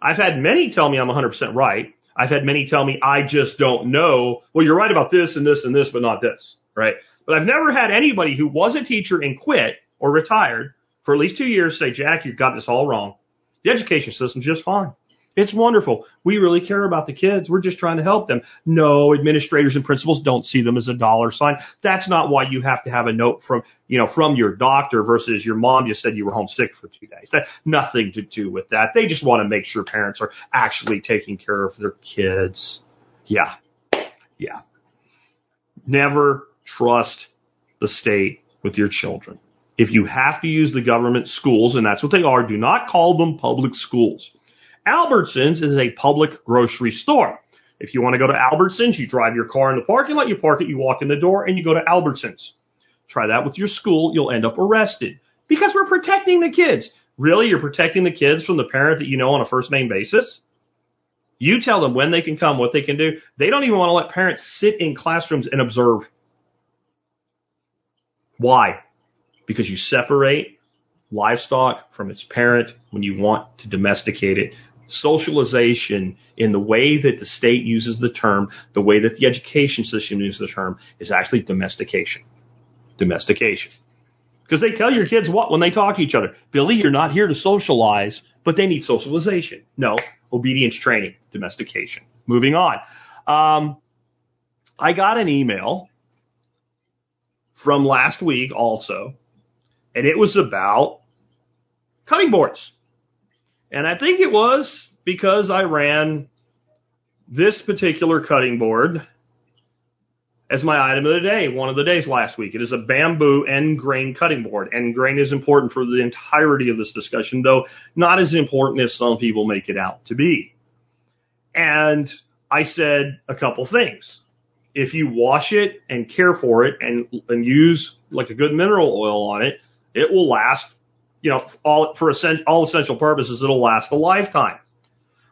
Speaker 1: I've had many tell me I'm 100% right. I've had many tell me I just don't know. Well, you're right about this and this and this, but not this, right? But I've never had anybody who was a teacher and quit or retired for at least two years say, Jack, you've got this all wrong. The education system's just fine. It's wonderful. We really care about the kids. We're just trying to help them. No, administrators and principals don't see them as a dollar sign. That's not why you have to have a note from, you know, from your doctor versus your mom just said you were homesick for two days. That nothing to do with that. They just want to make sure parents are actually taking care of their kids. Yeah. Yeah. Never trust the state with your children. If you have to use the government schools, and that's what they are, do not call them public schools. Albertsons is a public grocery store. If you want to go to Albertsons, you drive your car in the parking lot, you park it, you walk in the door, and you go to Albertsons. Try that with your school, you'll end up arrested. Because we're protecting the kids. Really? You're protecting the kids from the parent that you know on a first name basis? You tell them when they can come, what they can do. They don't even want to let parents sit in classrooms and observe. Why? Because you separate livestock from its parent when you want to domesticate it socialization in the way that the state uses the term, the way that the education system uses the term, is actually domestication. Domestication. Because they tell your kids what when they talk to each other? Billy, you're not here to socialize, but they need socialization. No, obedience training, domestication. Moving on. Um, I got an email from last week also, and it was about cutting boards. And I think it was because I ran this particular cutting board as my item of the day, one of the days last week. It is a bamboo end grain cutting board. End grain is important for the entirety of this discussion, though not as important as some people make it out to be. And I said a couple things. If you wash it and care for it and, and use like a good mineral oil on it, it will last, you know, all for all essential purposes, it'll last a lifetime.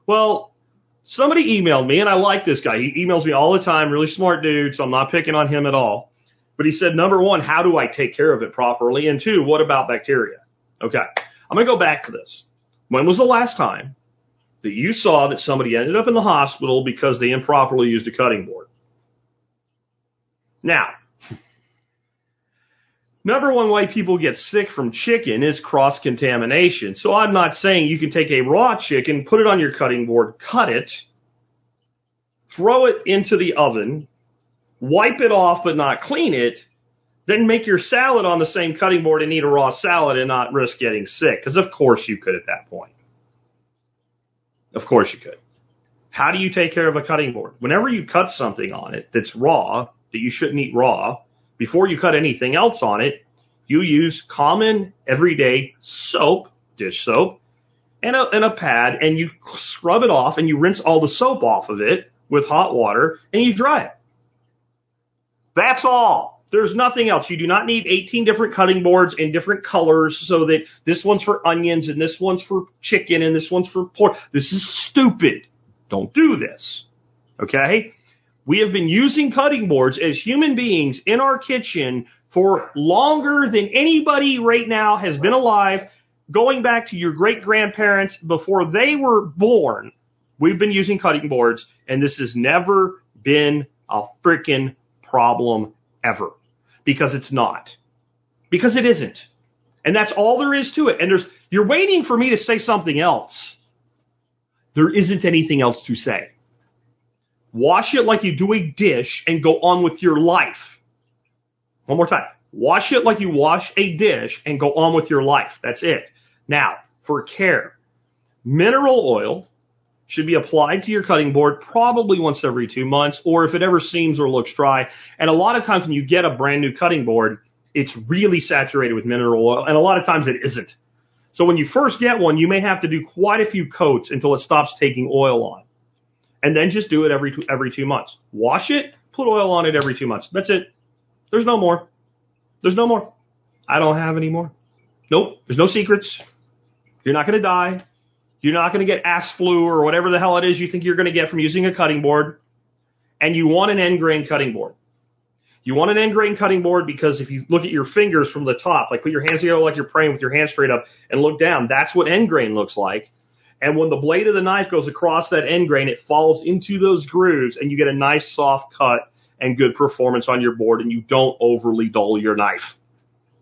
Speaker 1: Well, somebody emailed me, and I like this guy. He emails me all the time, really smart dude, so I'm not picking on him at all. But he said, number one, how do I take care of it properly? And two, what about bacteria? Okay. I'm going to go back to this. When was the last time that you saw that somebody ended up in the hospital because they improperly used a cutting board? Now, number one way people get sick from chicken is cross contamination. So I'm not saying you can take a raw chicken, put it on your cutting board, cut it, throw it into the oven, wipe it off but not clean it, then make your salad on the same cutting board and eat a raw salad and not risk getting sick. Because of course you could at that point. Of course you could. How do you take care of a cutting board? Whenever you cut something on it that's raw, that you shouldn't eat raw, before you cut anything else on it, you use common everyday soap, dish soap, and a, and a pad, and you scrub it off and you rinse all the soap off of it with hot water and you dry it. That's all. There's nothing else. You do not need 18 different cutting boards in different colors so that this one's for onions and this one's for chicken and this one's for pork. This is stupid. Don't do this. Okay? We have been using cutting boards as human beings in our kitchen for longer than anybody right now has been alive, going back to your great grandparents before they were born. We've been using cutting boards and this has never been a freaking problem ever. Because it's not. Because it isn't. And that's all there is to it. And there's, you're waiting for me to say something else. There isn't anything else to say. Wash it like you do a dish and go on with your life. One more time. Wash it like you wash a dish and go on with your life. That's it. Now, for care. Mineral oil should be applied to your cutting board probably once every two months, or if it ever seems or looks dry. And a lot of times when you get a brand new cutting board, it's really saturated with mineral oil, and a lot of times it isn't. So when you first get one, you may have to do quite a few coats until it stops taking oil on. And then just do it every two, every two months. Wash it, put oil on it every two months. That's it. There's no more. There's no more. I don't have any more. Nope. There's no secrets. You're not going to die. You're not going to get ass flu or whatever the hell it is you think you're going to get from using a cutting board. And you want an end grain cutting board. You want an end grain cutting board because if you look at your fingers from the top, like put your hands together like you're praying with your hands straight up and look down, that's what end grain looks like. And when the blade of the knife goes across that end grain, it falls into those grooves and you get a nice soft cut and good performance on your board and you don't overly dull your knife.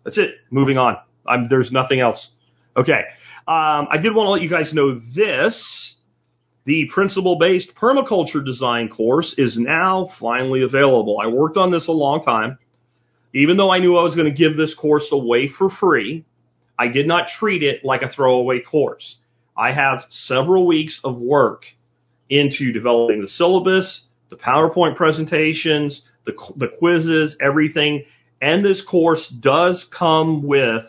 Speaker 1: That's it. Moving on. I'm, there's nothing else. Okay. Um, I did want to let you guys know this. The principle based permaculture design course is now finally available. I worked on this a long time. Even though I knew I was going to give this course away for free, I did not treat it like a throwaway course. I have several weeks of work into developing the syllabus, the PowerPoint presentations, the, the quizzes, everything. And this course does come with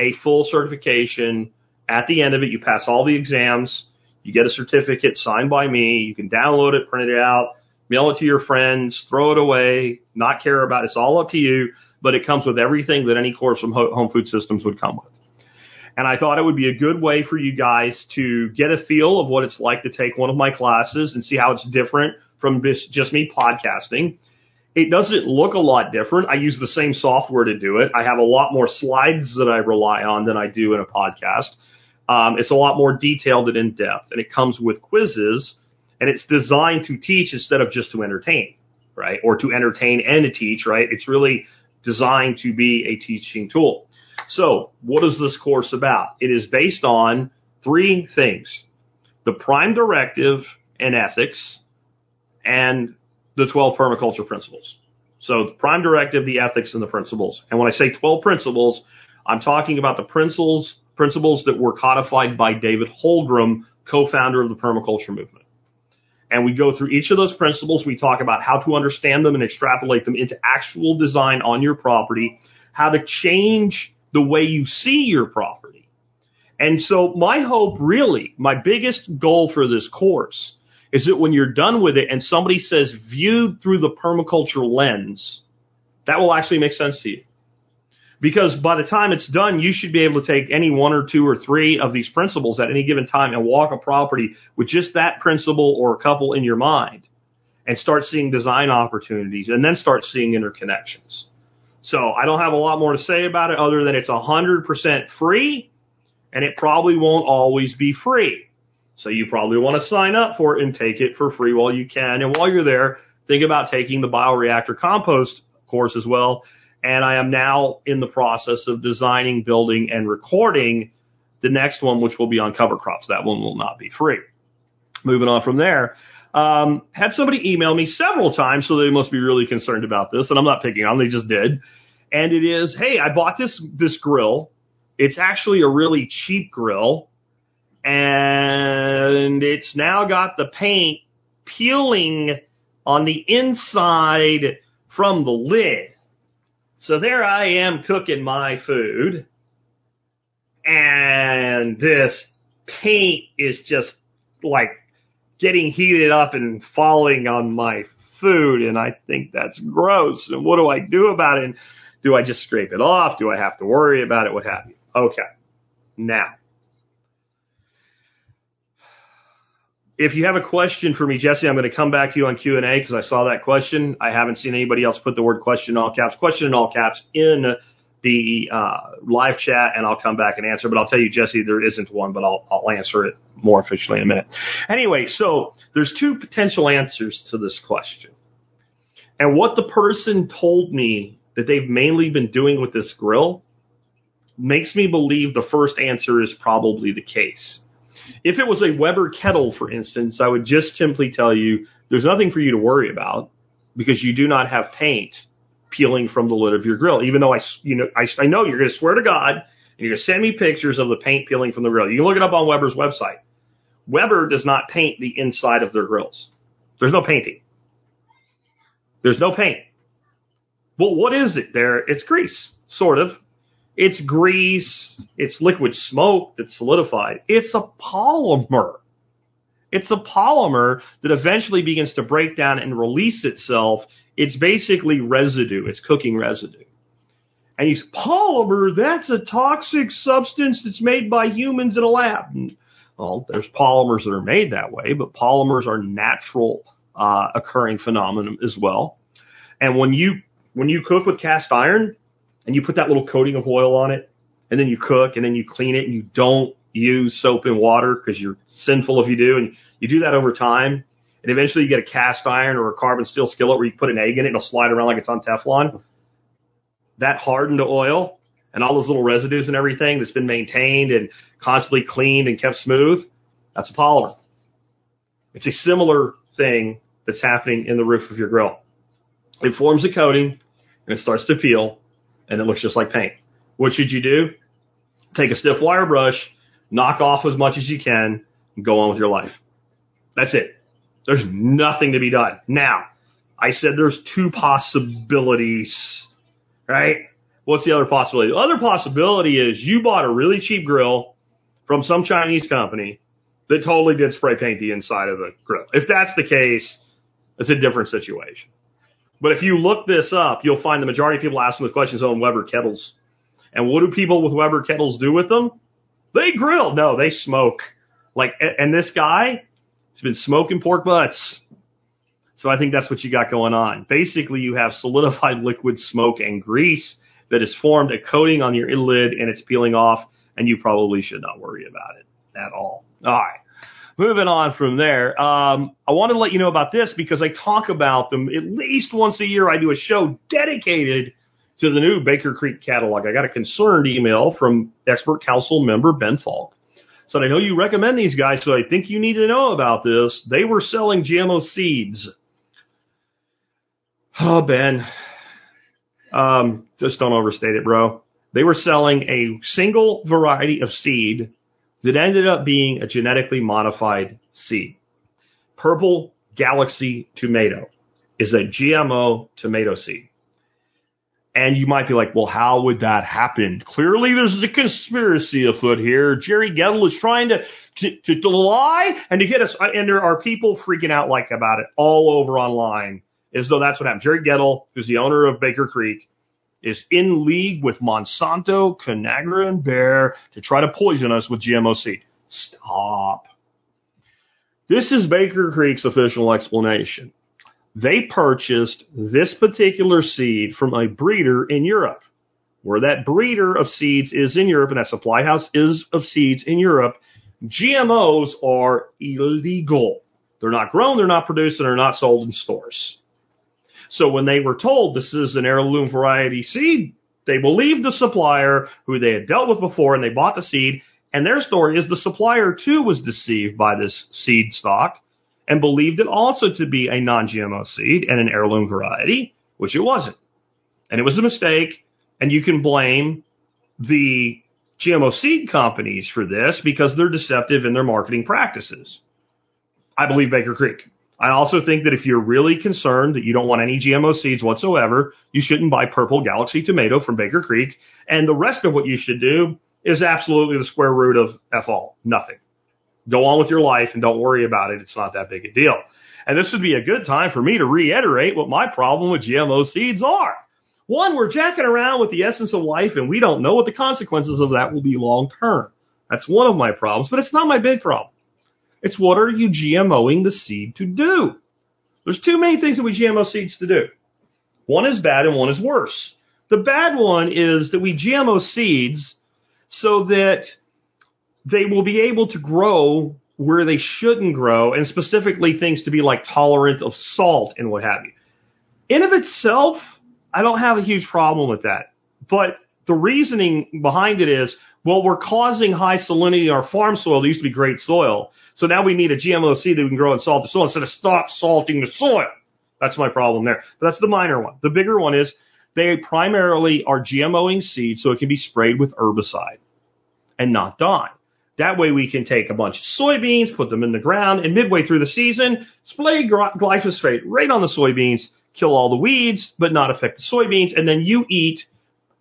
Speaker 1: a full certification. At the end of it, you pass all the exams. You get a certificate signed by me. You can download it, print it out, mail it to your friends, throw it away, not care about it. It's all up to you, but it comes with everything that any course from Home Food Systems would come with. And I thought it would be a good way for you guys to get a feel of what it's like to take one of my classes and see how it's different from just, me podcasting. It doesn't look a lot different. I use the same software to do it. I have a lot more slides that I rely on than I do in a podcast. Um, it's a lot more detailed and in depth, and it comes with quizzes, and it's designed to teach instead of just to entertain, right? Or to entertain and to teach, right? It's really designed to be a teaching tool. So, what is this course about? It is based on three things: the prime directive and ethics, and the 12 permaculture principles. So the prime directive, the ethics, and the principles. And when I say 12 principles, I'm talking about the principles, principles that were codified by David Holmgren, co-founder of the permaculture movement. And we go through each of those principles. We talk about how to understand them and extrapolate them into actual design on your property, how to change the way you see your property. And so my hope really, my biggest goal for this course is that when you're done with it and somebody says viewed through the permaculture lens, that will actually make sense to you. Because by the time it's done, you should be able to take any one or two or three of these principles at any given time and walk a property with just that principle or a couple in your mind and start seeing design opportunities and then start seeing interconnections. So I don't have a lot more to say about it other than it's 100% free and it probably won't always be free. So you probably want to sign up for it and take it for free while you can. And while you're there, think about taking the bioreactor compost course as well. And I am now in the process of designing, building, and recording the next one, which will be on cover crops. That one will not be free. Moving on from there, um, had somebody email me several times, so they must be really concerned about this, and I'm not picking on them, they just did. And it is, hey, I bought this this grill. It's actually a really cheap grill, and it's now got the paint peeling on the inside from the lid. So there I am cooking my food, and this paint is just like getting heated up and falling on my food, and I think that's gross. And what do I do about it? And do I just scrape it off? Do I have to worry about it? What have you? Okay. Now, if you have a question for me, Jesse, I'm going to come back to you on Q and A because I saw that question. I haven't seen anybody else put the word question in all caps, question in all caps in the uh, live chat, and I'll come back and answer. But I'll tell you, Jesse, there isn't one, but I'll I'll answer it more officially in a minute. Anyway, so there's two potential answers to this question, and what the person told me that they've mainly been doing with this grill makes me believe the first answer is probably the case. If it was a Weber kettle, for instance, I would just simply tell you there's nothing for you to worry about because you do not have paint peeling from the lid of your grill. Even though I, you know, I, I know you're going to swear to God and you're going to send me pictures of the paint peeling from the grill. You can look it up on Weber's website. Weber does not paint the inside of their grills. There's no painting. There's no paint. Well, what is it there? It's grease, sort of. It's grease. It's liquid smoke that's solidified. It's a polymer. It's a polymer that eventually begins to break down and release itself. It's basically residue. It's cooking residue. And say, polymer, that's a toxic substance that's made by humans in a lab. Well, there's polymers that are made that way, but polymers are natural uh, occurring phenomenon as well. And when you when you cook with cast iron, and you put that little coating of oil on it, and then you cook, and then you clean it, and you don't use soap and water because you're sinful if you do, and you do that over time, and eventually you get a cast iron or a carbon steel skillet where you put an egg in it and it'll slide around like it's on Teflon. That hardened oil and all those little residues and everything that's been maintained and constantly cleaned and kept smooth, that's a polymer. It's a similar thing that's happening in the roof of your grill. It forms a coating and it starts to peel and it looks just like paint. What should you do? Take a stiff wire brush, knock off as much as you can, and go on with your life. That's it. There's nothing to be done. Now, I said there's two possibilities, right? What's the other possibility? The other possibility is you bought a really cheap grill from some Chinese company that totally did spray paint the inside of the grill. If that's the case, it's a different situation. But if you look this up, you'll find the majority of people asking the questions on Weber kettles. And what do people with Weber kettles do with them? They grill. No, they smoke. Like, and this guy has been smoking pork butts. So I think that's what you got going on. Basically, you have solidified liquid smoke and grease that has formed a coating on your lid and it's peeling off and you probably should not worry about it at all. All right. Moving on from there, um, I want to let you know about this because I talk about them at least once a year. I do a show dedicated to the new Baker Creek catalog. I got a concerned email from expert council member Ben Falk. Said, I know you recommend these guys, so I think you need to know about this. They were selling GMO seeds. Oh, Ben. Um, just don't overstate it, bro. They were selling a single variety of seed that ended up being a genetically modified seed. Purple Galaxy tomato is a GMO tomato seed. And you might be like, well, how would that happen? Clearly there's a conspiracy afoot here. Jere Gettle is trying to, to, to lie and to get us, uh, and there are people freaking out like about it all over online as though that's what happened. Jere Gettle, who's the owner of Baker Creek, is in league with Monsanto, Conagra, and Bayer to try to poison us with GMO seed. Stop. This is Baker Creek's official explanation. They purchased this particular seed from a breeder in Europe. Where that breeder of seeds is in Europe and that supply house is of seeds in Europe, GMOs are illegal. They're not grown, they're not produced, and they're not sold in stores. So when they were told this is an heirloom variety seed, they believed the supplier who they had dealt with before and they bought the seed. And their story is the supplier too was deceived by this seed stock and believed it also to be a non-GMO seed and an heirloom variety, which it wasn't. And it was a mistake. And you can blame the GMO seed companies for this because they're deceptive in their marketing practices. I believe Baker Creek. I also think that if you're really concerned that you don't want any GMO seeds whatsoever, you shouldn't buy Purple Galaxy tomato from Baker Creek. And the rest of what you should do is absolutely the square root of F all. Nothing. Go on with your life and don't worry about it. It's not that big a deal. And this would be a good time for me to reiterate what my problem with GMO seeds are. One, we're jacking around with the essence of life and we don't know what the consequences of that will be long term. That's one of my problems, but it's not my big problem. It's what are you GMOing the seed to do? There's two main things that we GMO seeds to do. One is bad and one is worse. The bad one is that we GMO seeds so that they will be able to grow where they shouldn't grow and specifically things to be like tolerant of salt and what have you. In of itself, I don't have a huge problem with that. But the reasoning behind it is, well, we're causing high salinity in our farm soil that used to be great soil. So now we need a GMO seed that we can grow in salt the soil instead of stop salting the soil. That's my problem there. But that's the minor one. The bigger one is they primarily are GMOing seeds so it can be sprayed with herbicide and not die. That way we can take a bunch of soybeans, put them in the ground, and midway through the season, spray glyphosate right on the soybeans, kill all the weeds, but not affect the soybeans, and then you eat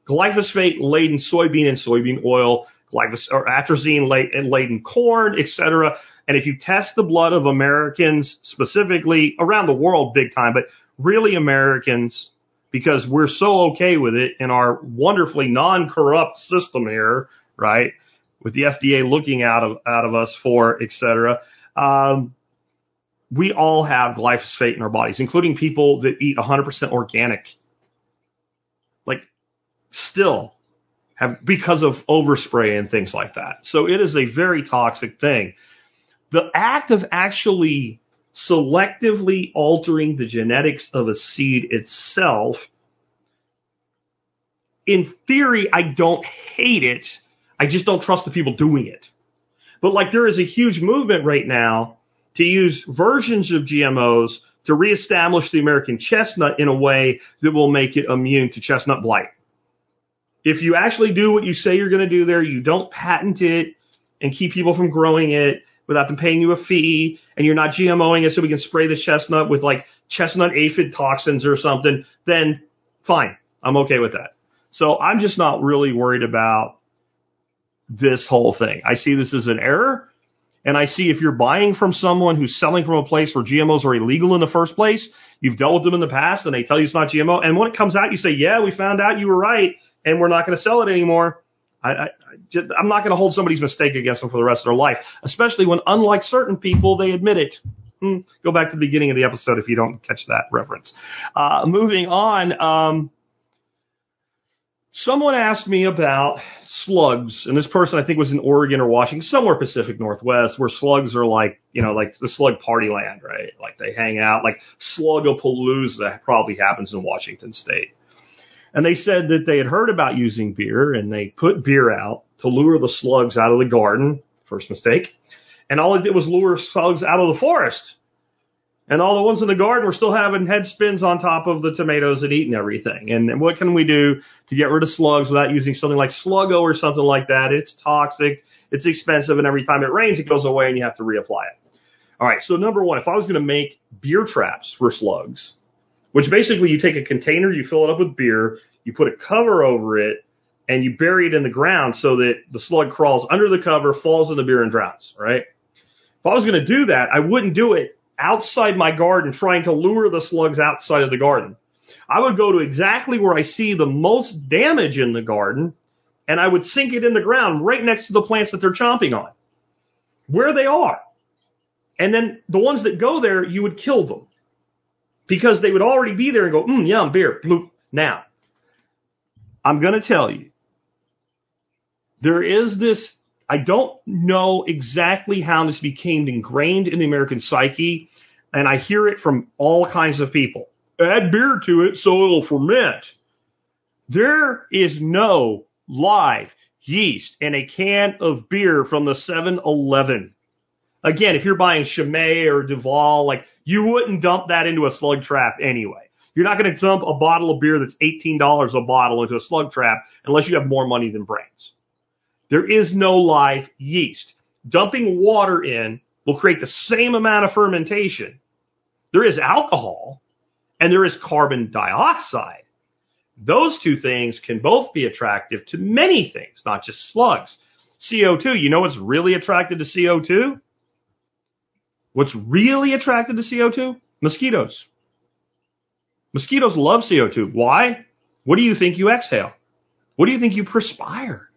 Speaker 1: glyphosate laden soybean and soybean oil, glyphosate or atrazine laden corn, etc. And if you test the blood of Americans specifically around the world big time, but really Americans, because we're so okay with it in our wonderfully non-corrupt system here, right? With the FDA looking out of, out of us for, et cetera. Um, we all have glyphosate in our bodies, including people that eat 100% organic. Like, still have, because of overspray and things like that. So it is a very toxic thing. The act of actually selectively altering the genetics of a seed itself, in theory, I don't hate it. I just don't trust the people doing it. But like there is a huge movement right now to use versions of GMOs to reestablish the American chestnut in a way that will make it immune to chestnut blight. If you actually do what you say you're going to do there, you don't patent it and keep people from growing it without them paying you a fee, and you're not GMOing it so we can spray the chestnut with like chestnut aphid toxins or something, then fine. I'm okay with that. So I'm just not really worried about this whole thing. I see this as an error. And I see if you're buying from someone who's selling from a place where GMOs are illegal in the first place, you've dealt with them in the past and they tell you it's not GMO. And when it comes out, you say, yeah, we found out you were right and we're not going to sell it anymore. I, I, I'm not going to hold somebody's mistake against them for the rest of their life, especially when, unlike certain people, they admit it. Hmm, go back to the beginning of the episode if you don't catch that reference. Uh, moving on, um, Someone asked me about slugs, and this person I think was in Oregon or Washington, somewhere Pacific Northwest, where slugs are like, you know, like the slug party land, right? Like they hang out, like Slugapalooza probably happens in Washington State. And they said that they had heard about using beer, and they put beer out to lure the slugs out of the garden. First mistake. And all it did was lure slugs out of the forest. And all the ones in the garden were still having head spins on top of the tomatoes and eating everything. And what can we do to get rid of slugs without using something like Sluggo or something like that? It's toxic, it's expensive, and every time it rains, it goes away and you have to reapply it. All right, so number one, if I was going to make beer traps for slugs, which basically you take a container, you fill it up with beer, you put a cover over it, and you bury it in the ground so that the slug crawls under the cover, falls in the beer, and drowns, right? If I was going to do that, I wouldn't do it outside my garden trying to lure the slugs outside of the garden. I would go to exactly where I see the most damage in the garden and I would sink it in the ground right next to the plants that they're chomping on. Where they are. And then the ones that go there, you would kill them. Because they would already be there and go, mmm, yum, beer, bloop. Now, I'm gonna tell you, there is this I don't know exactly how this became ingrained in the American psyche, and I hear it from all kinds of people. Add beer to it so it'll ferment. There is no live yeast in a can of beer from the 7-Eleven. Again, if you're buying Chimay or Duvel, like you wouldn't dump that into a slug trap anyway. You're not going to dump a bottle of beer that's $18 a bottle into a slug trap unless you have more money than brains. There is no live yeast. Dumping water in will create the same amount of fermentation. There is alcohol and there is carbon dioxide. Those two things can both be attractive to many things, not just slugs. CO2, you know what's really attracted to CO2? What's really attracted to CO2? Mosquitoes. Mosquitoes love CO2. Why? What do you think you exhale? What do you think you perspire?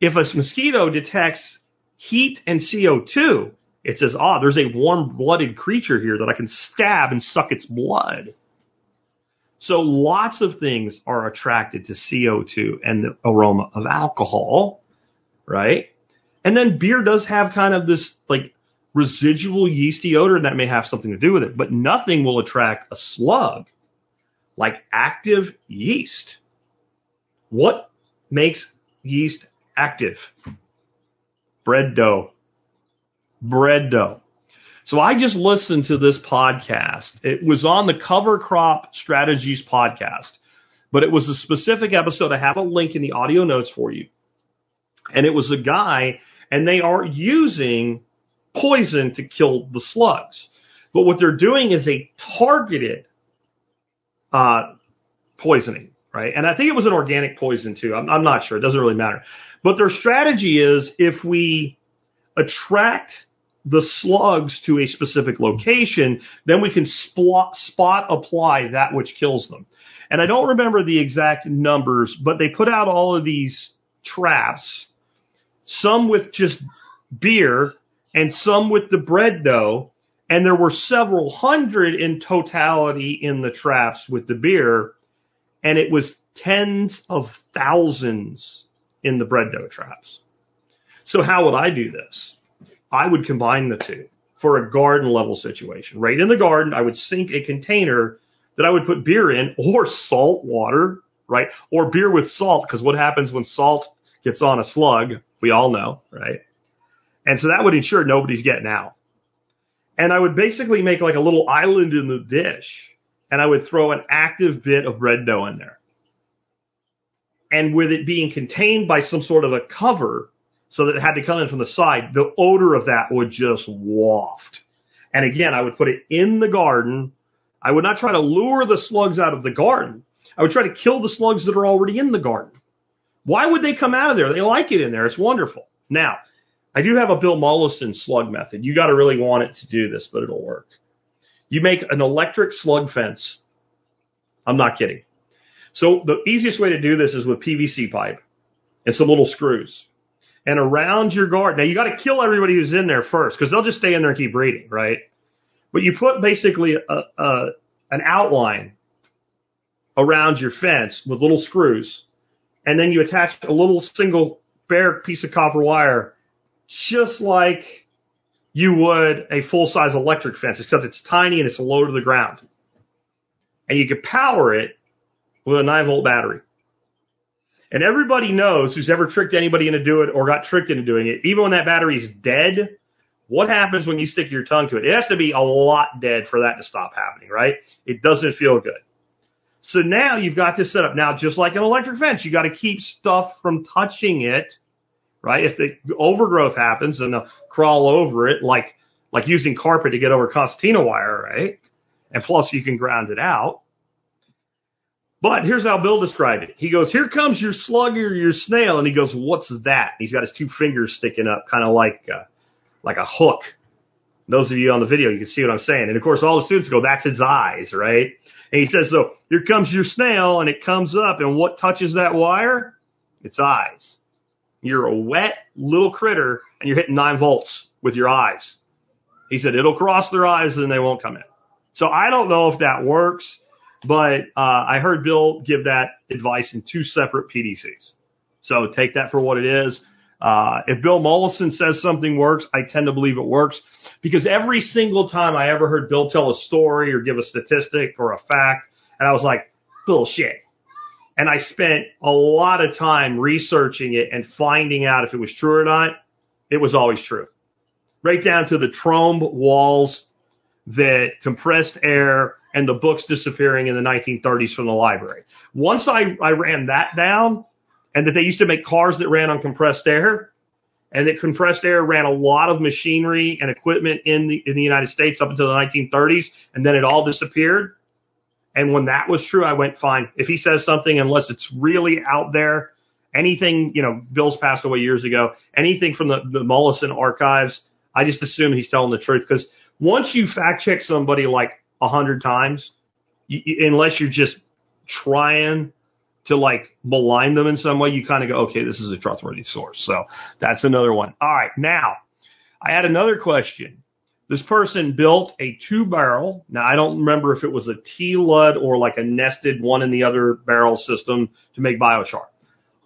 Speaker 1: If a mosquito detects heat and CO2, it says, ah, there's a warm blooded creature here that I can stab and suck its blood. So lots of things are attracted to CO2 and the aroma of alcohol, right? And then beer does have kind of this like residual yeasty odor and that may have something to do with it, but nothing will attract a slug like active yeast. What makes yeast active? Bread dough. Bread dough. So I just listened to this podcast. It was on the Cover Crop Strategies podcast, but it was a specific episode. I have a link in the audio notes for you. And it was a guy and they are using poison to kill the slugs. But what they're doing is a targeted uh, poisoning, right? And I think it was an organic poison too. I'm, I'm not sure. It doesn't really matter. But their strategy is if we attract the slugs to a specific location, then we can spot, spot apply that which kills them. And I don't remember the exact numbers, but they put out all of these traps, some with just beer and some with the bread dough. And there were several hundred in totality in the traps with the beer. And it was tens of thousands in the bread dough traps. So how would I do this? I would combine the two for a garden level situation. Right in the garden, I would sink a container that I would put beer in or salt water, right? Or beer with salt, because what happens when salt gets on a slug, we all know, right? And so that would ensure nobody's getting out. And I would basically make like a little island in the dish and I would throw an active bit of bread dough in there. And with it being contained by some sort of a cover so that it had to come in from the side, the odor of that would just waft. And again, I would put it in the garden. I would not try to lure the slugs out of the garden. I would try to kill the slugs that are already in the garden. Why would they come out of there? They like it in there. It's wonderful. Now, I do have a Bill Mollison slug method. You got to really want it to do this, but it'll work. You make an electric slug fence. I'm not kidding. So the easiest way to do this is with PVC pipe and some little screws. And around your garden, now you got to kill everybody who's in there first because they'll just stay in there and keep breeding, right? But you put basically a, a, an outline around your fence with little screws and then you attach a little single bare piece of copper wire, just like you would a full size electric fence, except it's tiny and it's low to the ground. And you can power it with a 9 volt battery. And everybody knows who's ever tricked anybody into doing it or got tricked into doing it, even when that battery's dead, what happens when you stick your tongue to it? It has to be a lot dead for that to stop happening, right? It doesn't feel good. So now you've got this set up. Now, just like an electric fence, you got to keep stuff from touching it, right? If the overgrowth happens and they'll crawl over it, like, like using carpet to get over concertina wire, right? And plus you can ground it out. But here's how Bill described it. He goes, here comes your slug or your snail. And he goes, what's that? He's got his two fingers sticking up, kind of like, uh, like a hook. Those of you on the video, you can see what I'm saying. And of course, all the students go, that's its eyes, right? And he says, so here comes your snail and it comes up and what touches that wire? Its eyes. You're a wet little critter and you're hitting nine volts with your eyes. He said, it'll cross their eyes and they won't come in. So I don't know if that works. But uh, I heard Bill give that advice in two separate PDCs. So take that for what it is. Uh, if Bill Mollison says something works, I tend to believe it works because every single time I ever heard Bill tell a story or give a statistic or a fact, and I was like, bullshit. And I spent a lot of time researching it and finding out if it was true or not. It was always true. Right down to the trombe walls that compressed air and the books disappearing in the 1930s from the library. Once I, I ran that down and that they used to make cars that ran on compressed air and that compressed air ran a lot of machinery and equipment in the, in the United States up until the 1930s and then it all disappeared. And when that was true, I went fine. If he says something, unless it's really out there, anything, you know, Bill's passed away years ago, anything from the, the Mollison archives, I just assume he's telling the truth because once you fact check somebody like a hundred times, you, you, unless you're just trying to like malign them in some way, you kind of go, okay, this is a trustworthy source. So that's another one. All right. Now I had another question. This person built a two barrel. Now I don't remember if it was a T-LUD or like a nested one in the other barrel system to make biochar.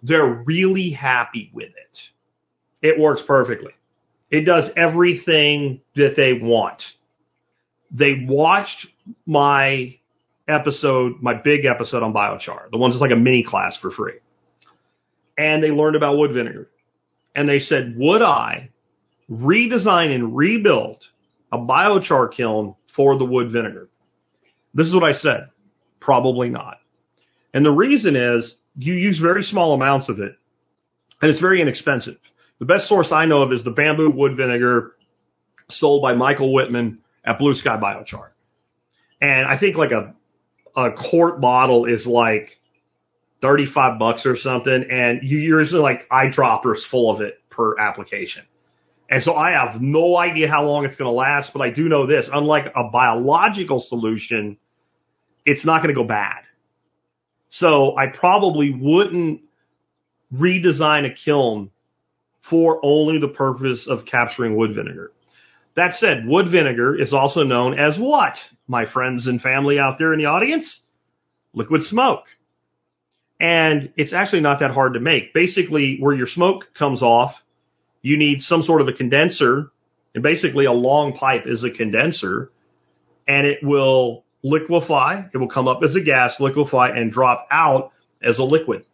Speaker 1: They're really happy with it. It works perfectly. It does everything that they want. They watched my episode, my big episode on biochar, the ones that's like a mini class for free. And they learned about wood vinegar. And they said, would I redesign and rebuild a biochar kiln for the wood vinegar? This is what I said. Probably not. And the reason is you use very small amounts of it and it's very inexpensive. The best source I know of is the bamboo wood vinegar sold by Michael Whitman at Blue Sky Biochar. And I think like a, a quart bottle is like 35 bucks or something. And you usually like eyedroppers full of it per application. And so I have no idea how long it's going to last, but I do know this. Unlike a biological solution, it's not going to go bad. So I probably wouldn't redesign a kiln for only the purpose of capturing wood vinegar. That said, wood vinegar is also known as what, my friends and family out there in the audience? Liquid smoke. And it's actually not that hard to make. Basically, where your smoke comes off, you need some sort of a condenser, and basically a long pipe is a condenser, and it will liquefy, it will come up as a gas, liquefy, and drop out as a liquid.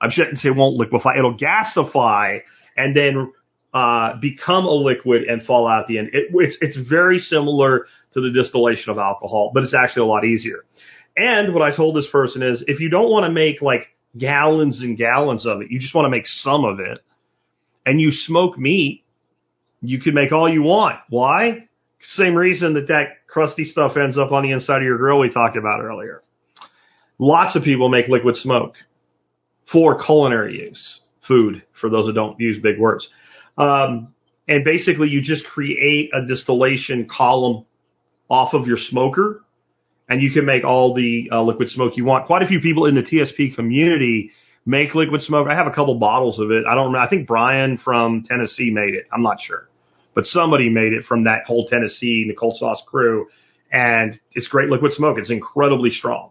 Speaker 1: I shouldn't say it won't liquefy, it'll gasify and then uh, become a liquid and fall out at the end. It, it's it's very similar to the distillation of alcohol, but it's actually a lot easier. And what I told this person is, if you don't want to make like gallons and gallons of it, you just want to make some of it, and you smoke meat, you can make all you want. Why? Same reason that that crusty stuff ends up on the inside of your grill we talked about earlier. Lots of people make liquid smoke for culinary use food for those that don't use big words. Um, and basically you just create a distillation column off of your smoker and you can make all the uh, liquid smoke you want. Quite a few people in the TSP community make liquid smoke. I have a couple bottles of it. I don't. I think Brian from Tennessee made it. I'm not sure, but somebody made it from that whole Tennessee Nicole Sauce crew and it's great liquid smoke. It's incredibly strong.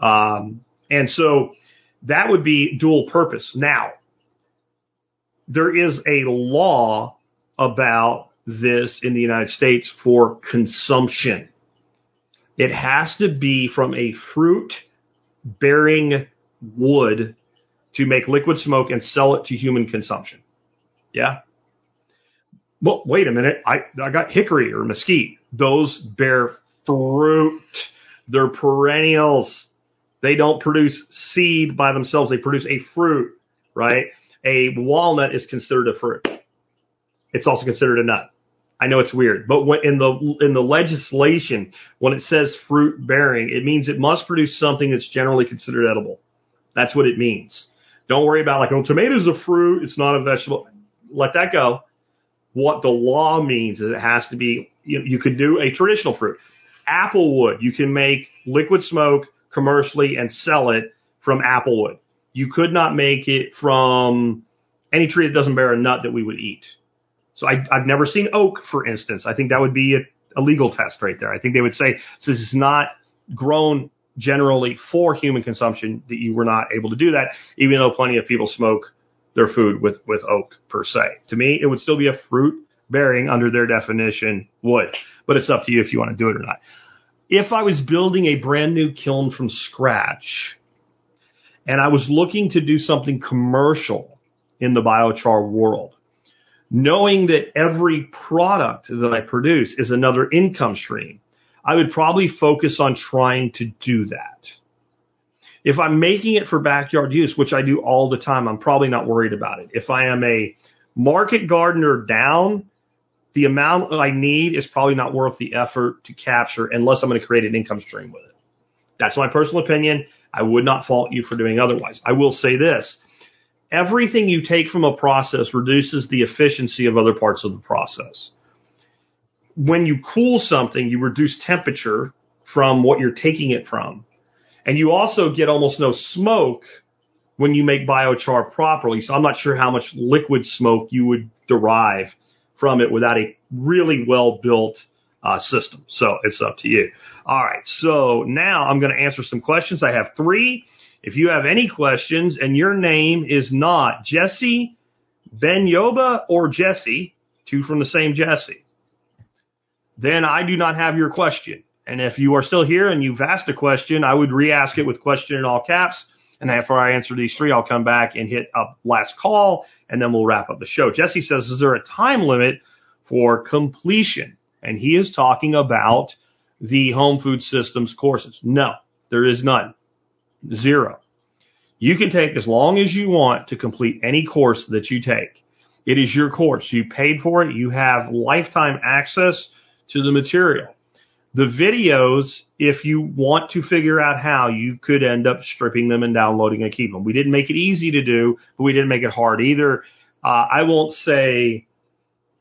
Speaker 1: Um, and so That would be dual purpose. Now, there is a law about this in the United States for consumption. It has to be from a fruit bearing wood to make liquid smoke and sell it to human consumption. Yeah. Well, wait a minute. I, I got hickory or mesquite. Those bear fruit. They're perennials. They don't produce seed by themselves. They produce a fruit, right? A walnut is considered a fruit. It's also considered a nut. I know it's weird, but when, in the in the legislation, when it says fruit bearing, it means it must produce something that's generally considered edible. That's what it means. Don't worry about like, oh, tomatoes a fruit. It's not a vegetable. Let that go. What the law means is it has to be. You, you could do a traditional fruit. Applewood, you can make liquid smoke commercially and sell it from applewood. You could not make it from any tree that doesn't bear a nut that we would eat. So I, I've never seen oak, for instance. I think that would be a, a legal test right there. I think they would say this is not grown generally for human consumption that you were not able to do that, even though plenty of people smoke their food with, with oak per se. To me, it would still be a fruit bearing under their definition wood, but it's up to you if you want to do it or not. If I was building a brand new kiln from scratch and I was looking to do something commercial in the biochar world, knowing that every product that I produce is another income stream, I would probably focus on trying to do that. If I'm making it for backyard use, which I do all the time, I'm probably not worried about it. If I am a market gardener down, the amount I need is probably not worth the effort to capture unless I'm going to create an income stream with it. That's my personal opinion. I would not fault you for doing otherwise. I will say this. Everything you take from a process reduces the efficiency of other parts of the process. When you cool something, you reduce temperature from what you're taking it from. And you also get almost no smoke when you make biochar properly. So I'm not sure how much liquid smoke you would derive from it without a really well built uh, system. So it's up to you. All right. So now I'm going to answer some questions. I have three. If you have any questions and your name is not Jesse Benyoba or Jesse, two from the same Jesse, then I do not have your question. And if you are still here and you've asked a question, I would re-ask it with question in all caps. And after I answer these three, I'll come back and hit a last call and then we'll wrap up the show. Jesse says, is there a time limit for completion? And he is talking about the home food systems courses. No, there is none. Zero. You can take as long as you want to complete any course that you take. It is your course. You paid for it. You have lifetime access to the material. The videos, if you want to figure out how, you could end up stripping them and downloading and keep them. We didn't make it easy to do, but we didn't make it hard either. Uh, I won't say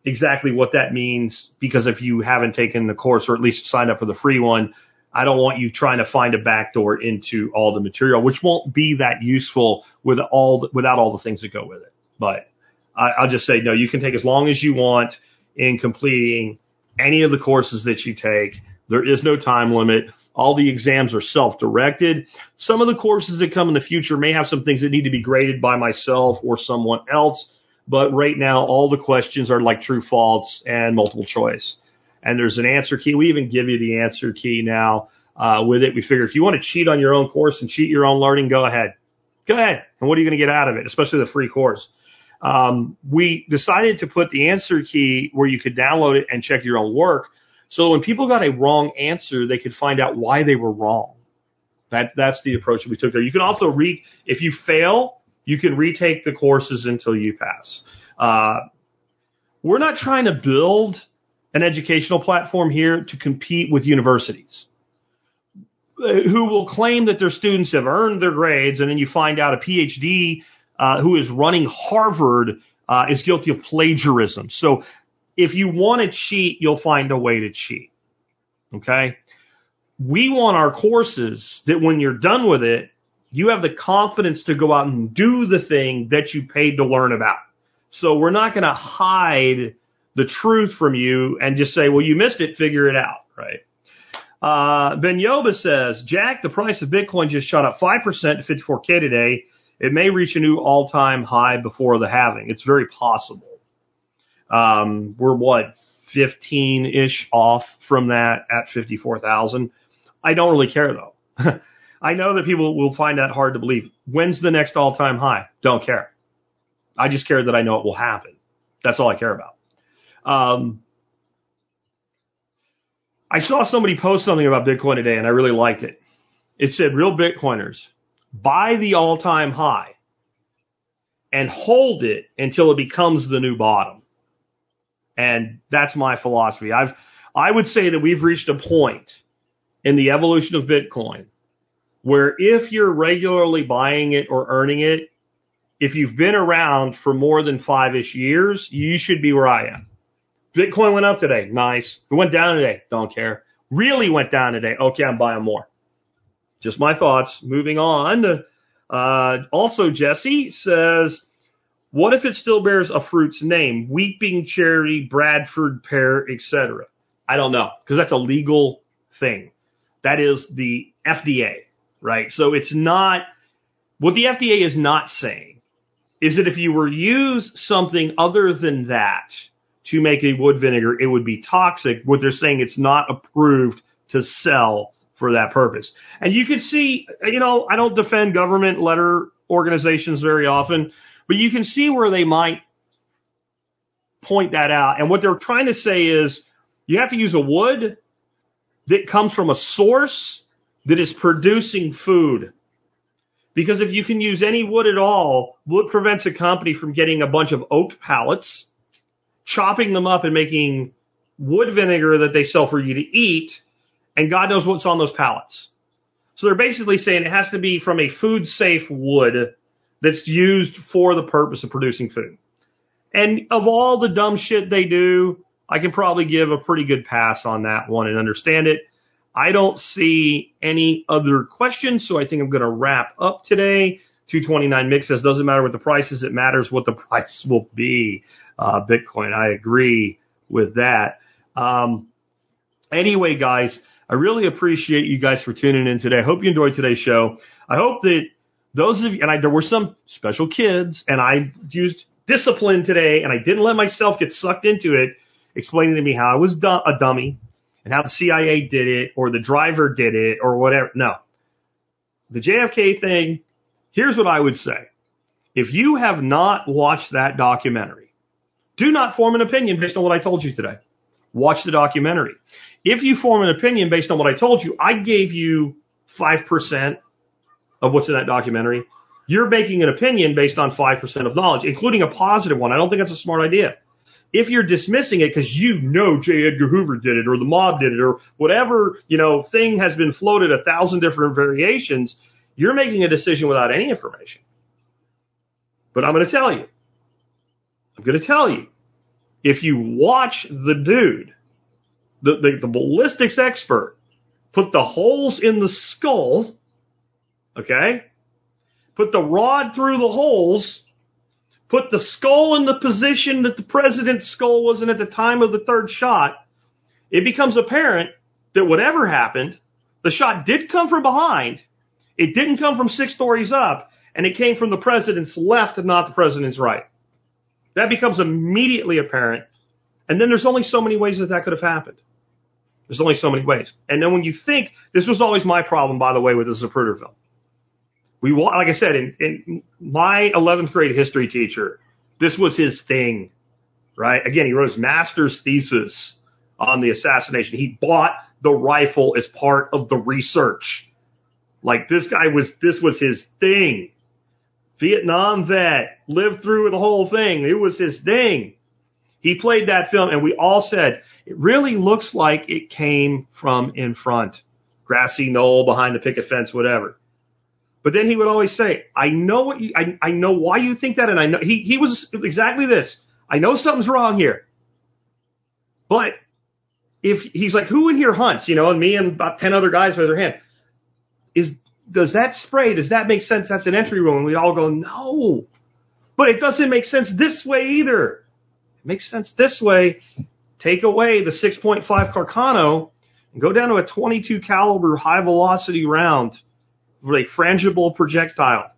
Speaker 1: exactly what that means because if you haven't taken the course or at least signed up for the free one, I don't want you trying to find a backdoor into all the material, which won't be that useful with all the, without all the things that go with it. But I, I'll just say no. You can take as long as you want in completing any of the courses that you take. There is no time limit. All the exams are self-directed. Some of the courses that come in the future may have some things that need to be graded by myself or someone else. But right now, all the questions are like true, false, and multiple choice and there's an answer key. We even give you the answer key now uh, with it. We figure if you want to cheat on your own course and cheat your own learning, go ahead. Go ahead. And what are you going to get out of it, especially the free course? Um, we decided to put the answer key where you could download it and check your own work. So when people got a wrong answer, they could find out why they were wrong. That, that's the approach that we took there. You can also read if you fail, you can retake the courses until you pass. Uh, we're not trying to build an educational platform here to compete with universities uh, who will claim that their students have earned their grades, and then you find out a PhD uh, who is running Harvard uh, is guilty of plagiarism. So if you want to cheat, you'll find a way to cheat. Okay? We want our courses that when you're done with it, you have the confidence to go out and do the thing that you paid to learn about. So we're not going to hide the truth from you and just say, well, you missed it, figure it out, right? Uh, ben Yoba says, Jack, the price of Bitcoin just shot up 5% to 54K today. It may reach a new all-time high before the halving. It's very possible. Um, we're what, 15-ish off from that at 54,000. I don't really care though. I know that people will find that hard to believe. When's the next all-time high? Don't care. I just care that I know it will happen. That's all I care about. Um, I saw somebody post something about Bitcoin today and I really liked it. It said, real Bitcoiners, buy the all-time high and hold it until it becomes the new bottom. And that's my philosophy. I've, I would say that we've reached a point in the evolution of Bitcoin where if you're regularly buying it or earning it, if you've been around for more than five-ish years, you should be where I am. Bitcoin went up today. Nice. It went down today. Don't care. Really went down today. Okay, I'm buying more. Just my thoughts. Moving on. Uh, also, Jesse says, what if it still bears a fruit's name? Weeping Cherry, Bradford Pear, etc. I don't know because that's a legal thing. That is the FDA, right? So it's not what the FDA is not saying is that if you were use something other than that to make a wood vinegar, it would be toxic. What they're saying it's not approved to sell for that purpose. And you can see, you know, I don't defend government letter organizations very often, but you can see where they might point that out. And what they're trying to say is you have to use a wood that comes from a source that is producing food. Because if you can use any wood at all, wood prevents a company from getting a bunch of oak pallets, chopping them up and making wood vinegar that they sell for you to eat, and God knows what's on those pallets. So they're basically saying it has to be from a food safe wood that's used for the purpose of producing food. And of all the dumb shit they do, I can probably give a pretty good pass on that one and understand it. I don't see any other questions, so I think I'm going to wrap up today. 229 Mix says, doesn't matter what the price is, it matters what the price will be. Uh, Bitcoin, I agree with that. Um, anyway, guys, I really appreciate you guys for tuning in today. I hope you enjoyed today's show. I hope that those of you, and I, there were some special kids, and I used discipline today, and I didn't let myself get sucked into it, explaining to me how I was du- a dummy and how the CIA did it, or the driver did it, or whatever. No. The JFK thing, here's what I would say. If you have not watched that documentary, do not form an opinion based on what I told you today. Watch the documentary. If you form an opinion based on what I told you, I gave you 5% of what's in that documentary. You're making an opinion based on 5% of knowledge, including a positive one. I don't think that's a smart idea. If you're dismissing it because you know J. Edgar Hoover did it or the mob did it or whatever, you know, thing has been floated a thousand different variations, you're making a decision without any information. But I'm going to tell you, I'm going to tell you, if you watch the dude, the, the, the ballistics expert, put the holes in the skull, okay? Put the rod through the holes, put the skull in the position that the president's skull was in at the time of the third shot, it becomes apparent that whatever happened, the shot did come from behind, it didn't come from six stories up, and it came from the president's left and not the president's right. That becomes immediately apparent. And then there's only so many ways that that could have happened. There's only so many ways. And then when you think, this was always my problem, by the way, with the Zapruder film. We, wa- like I said, in, in my 11th grade history teacher, this was his thing, right? Again, he wrote his master's thesis on the assassination. He bought the rifle as part of the research. Like this guy was, this was his thing. Vietnam vet, lived through the whole thing. It was his thing. He played that film and we all said, it really looks like it came from in front. Grassy knoll behind the picket fence, whatever. But then he would always say, I know what you, I, I know why you think that and I know, he, he was exactly this. I know something's wrong here. But if he's like, who in here hunts? You know, and me and about 10 other guys raise their hand. Is, does that spray, does that make sense? That's an entry wound. And we all go, no. But it doesn't make sense this way either. It makes sense this way. Take away the 6.5 Carcano, and go down to a 22 caliber high velocity round with a frangible projectile.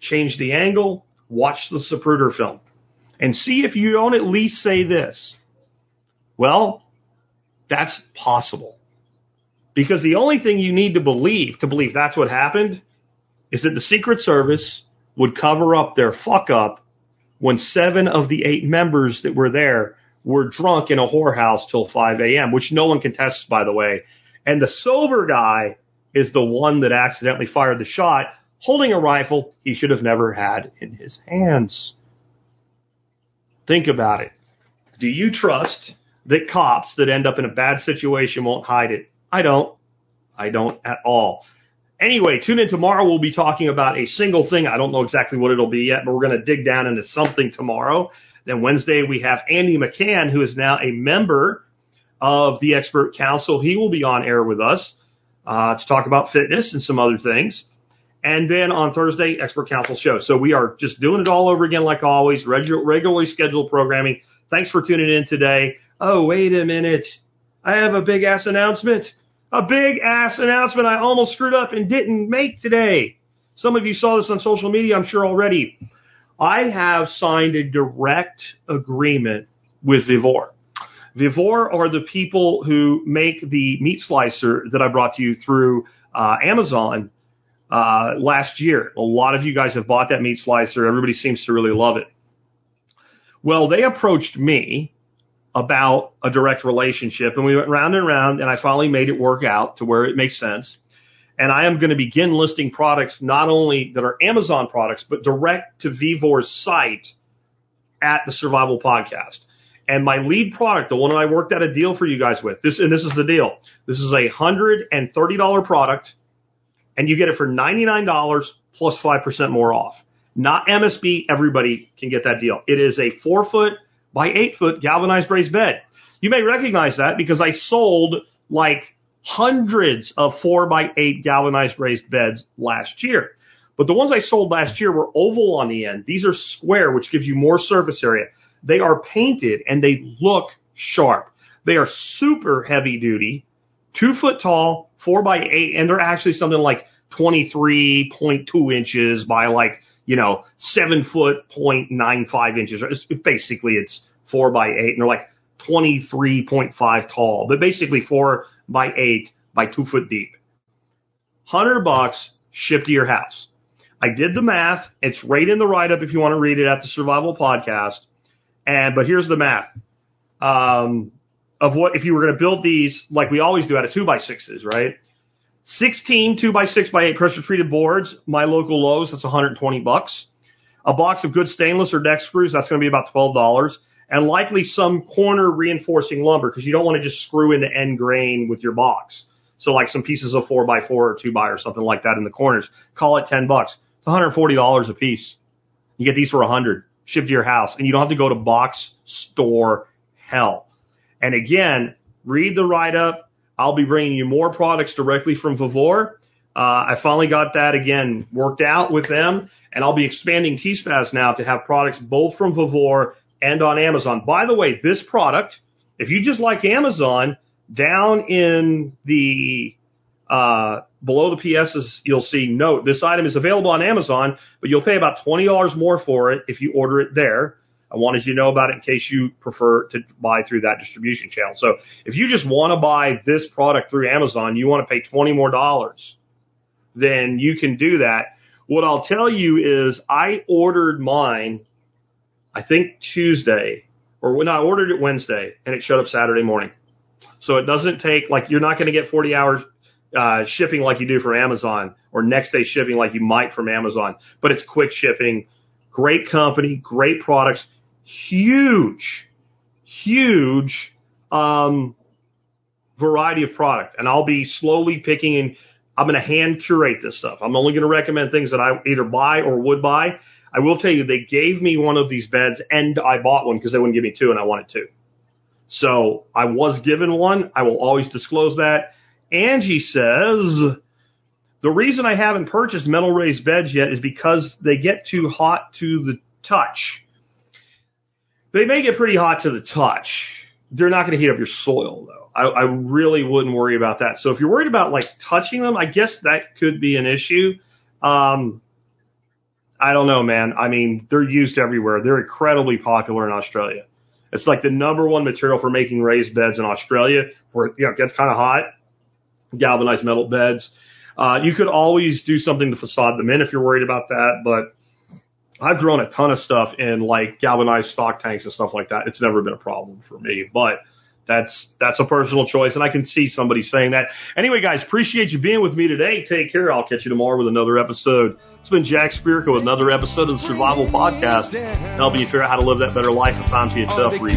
Speaker 1: Change the angle, watch the Zapruder film, and see if you don't at least say this. Well, that's possible. Because the only thing you need to believe, to believe that's what happened, is that the Secret Service would cover up their fuck up when seven of the eight members that were there were drunk in a whorehouse till 5 a.m., which no one contests, by the way. And the sober guy is the one that accidentally fired the shot, holding a rifle he should have never had in his hands. Think about it. Do you trust that cops that end up in a bad situation won't hide it? I don't. I don't at all. Anyway, tune in tomorrow. We'll be talking about a single thing. I don't know exactly what it'll be yet, but we're going to dig down into something tomorrow. Then Wednesday, we have Andy McCann, who is now a member of the Expert Council. He will be on air with us uh, to talk about fitness and some other things. And then on Thursday, Expert Council show. So we are just doing it all over again, like always, regu- regularly scheduled programming. Thanks for tuning in today. Oh, wait a minute. I have a big ass announcement. A big ass announcement I almost screwed up and didn't make today. Some of you saw this on social media, I'm sure already. I have signed a direct agreement with Vevor. Vevor are the people who make the meat slicer that I brought to you through uh, Amazon uh, last year. A lot of you guys have bought that meat slicer. Everybody seems to really love it. Well, they approached me about a direct relationship and we went round and round and I finally made it work out to where it makes sense. And I am going to begin listing products not only that are Amazon products, but direct to Vevor's site at the Survival Podcast. And my lead product, the one I worked out a deal for you guys with, this and this is the deal. This is a hundred and thirty dollar product, and you get it for ninety nine dollars plus five percent more off. Not MSB. Everybody can get that deal. It is a four foot by eight foot galvanized raised bed. You may recognize that because I sold like hundreds of four by eight galvanized raised beds last year. But the ones I sold last year were oval on the end. These are square, which gives you more surface area. They are painted and they look sharp. They are super heavy duty, two foot tall, four by eight, and they're actually something like 23.2 inches by like, you know, seven foot point nine five inches. It's, basically it's four by eight and they're like 23.5 tall, but basically four by eight by two foot deep. Hundred bucks shipped to your house. I did the math. It's right in the write up if you want to read it at the Survival Podcast. And but here's the math um, of what if you were going to build these like we always do out of two by sixes, right? 16 two by six by eight pressure treated boards. My local Lowe's that's 120 bucks. A box of good stainless or deck screws that's going to be about twelve dollars, and likely some corner reinforcing lumber because you don't want to just screw into end grain with your box. So like some pieces of four by four or two by or something like that in the corners. Call it ten bucks. It's 140 dollars a piece. You get these for hundred shipped to your house and you don't have to go to box store hell. And again, read the write up. I'll be bringing you more products directly from Vevor. Uh, I finally got that again worked out with them and I'll be expanding T-Spaz now to have products both from Vevor and on Amazon. By the way, this product, if you just like Amazon, down in the uh, below the PSs, you'll see note this item is available on Amazon, but you'll pay about twenty dollars more for it if you order it there. I wanted you to know about it in case you prefer to buy through that distribution channel. So if you just want to buy this product through Amazon, you want to pay twenty more dollars, then you can do that. What I'll tell you is I ordered mine, I think Tuesday, or when I ordered it Wednesday, and it showed up Saturday morning. So it doesn't take like you're not going to get 40 hours uh, shipping like you do for Amazon or next day shipping like you might from Amazon, but it's quick shipping. Great company, great products, huge, huge um, variety of product. And I'll be slowly picking and I'm going to hand curate this stuff. I'm only going to recommend things that I either buy or would buy. I will tell you, they gave me one of these beds and I bought one because they wouldn't give me two and I wanted two. So I was given one. I will always disclose that. Angie says, the reason I haven't purchased metal raised beds yet is because they get too hot to the touch. They may get pretty hot to the touch, they're not going to heat up your soil though. I, I really wouldn't worry about that. So if you're worried about like touching them, I guess that could be an issue. Um, I don't know, man. I mean, they're used everywhere. They're incredibly popular in Australia. It's like the number one material for making raised beds in Australia where, you know, it gets kind of hot. Galvanized metal beds. Uh, you could always do something to facade them in if you're worried about that, but I've grown a ton of stuff in like galvanized stock tanks and stuff like that. It's never been a problem for me, but that's, that's a personal choice and I can see somebody saying that. Anyway, guys, appreciate you being with me today. Take care. I'll catch you tomorrow with another episode. It's been Jack Spirko with another episode of the Survival Podcast, helping you figure out how to live that better life if times get tough for you.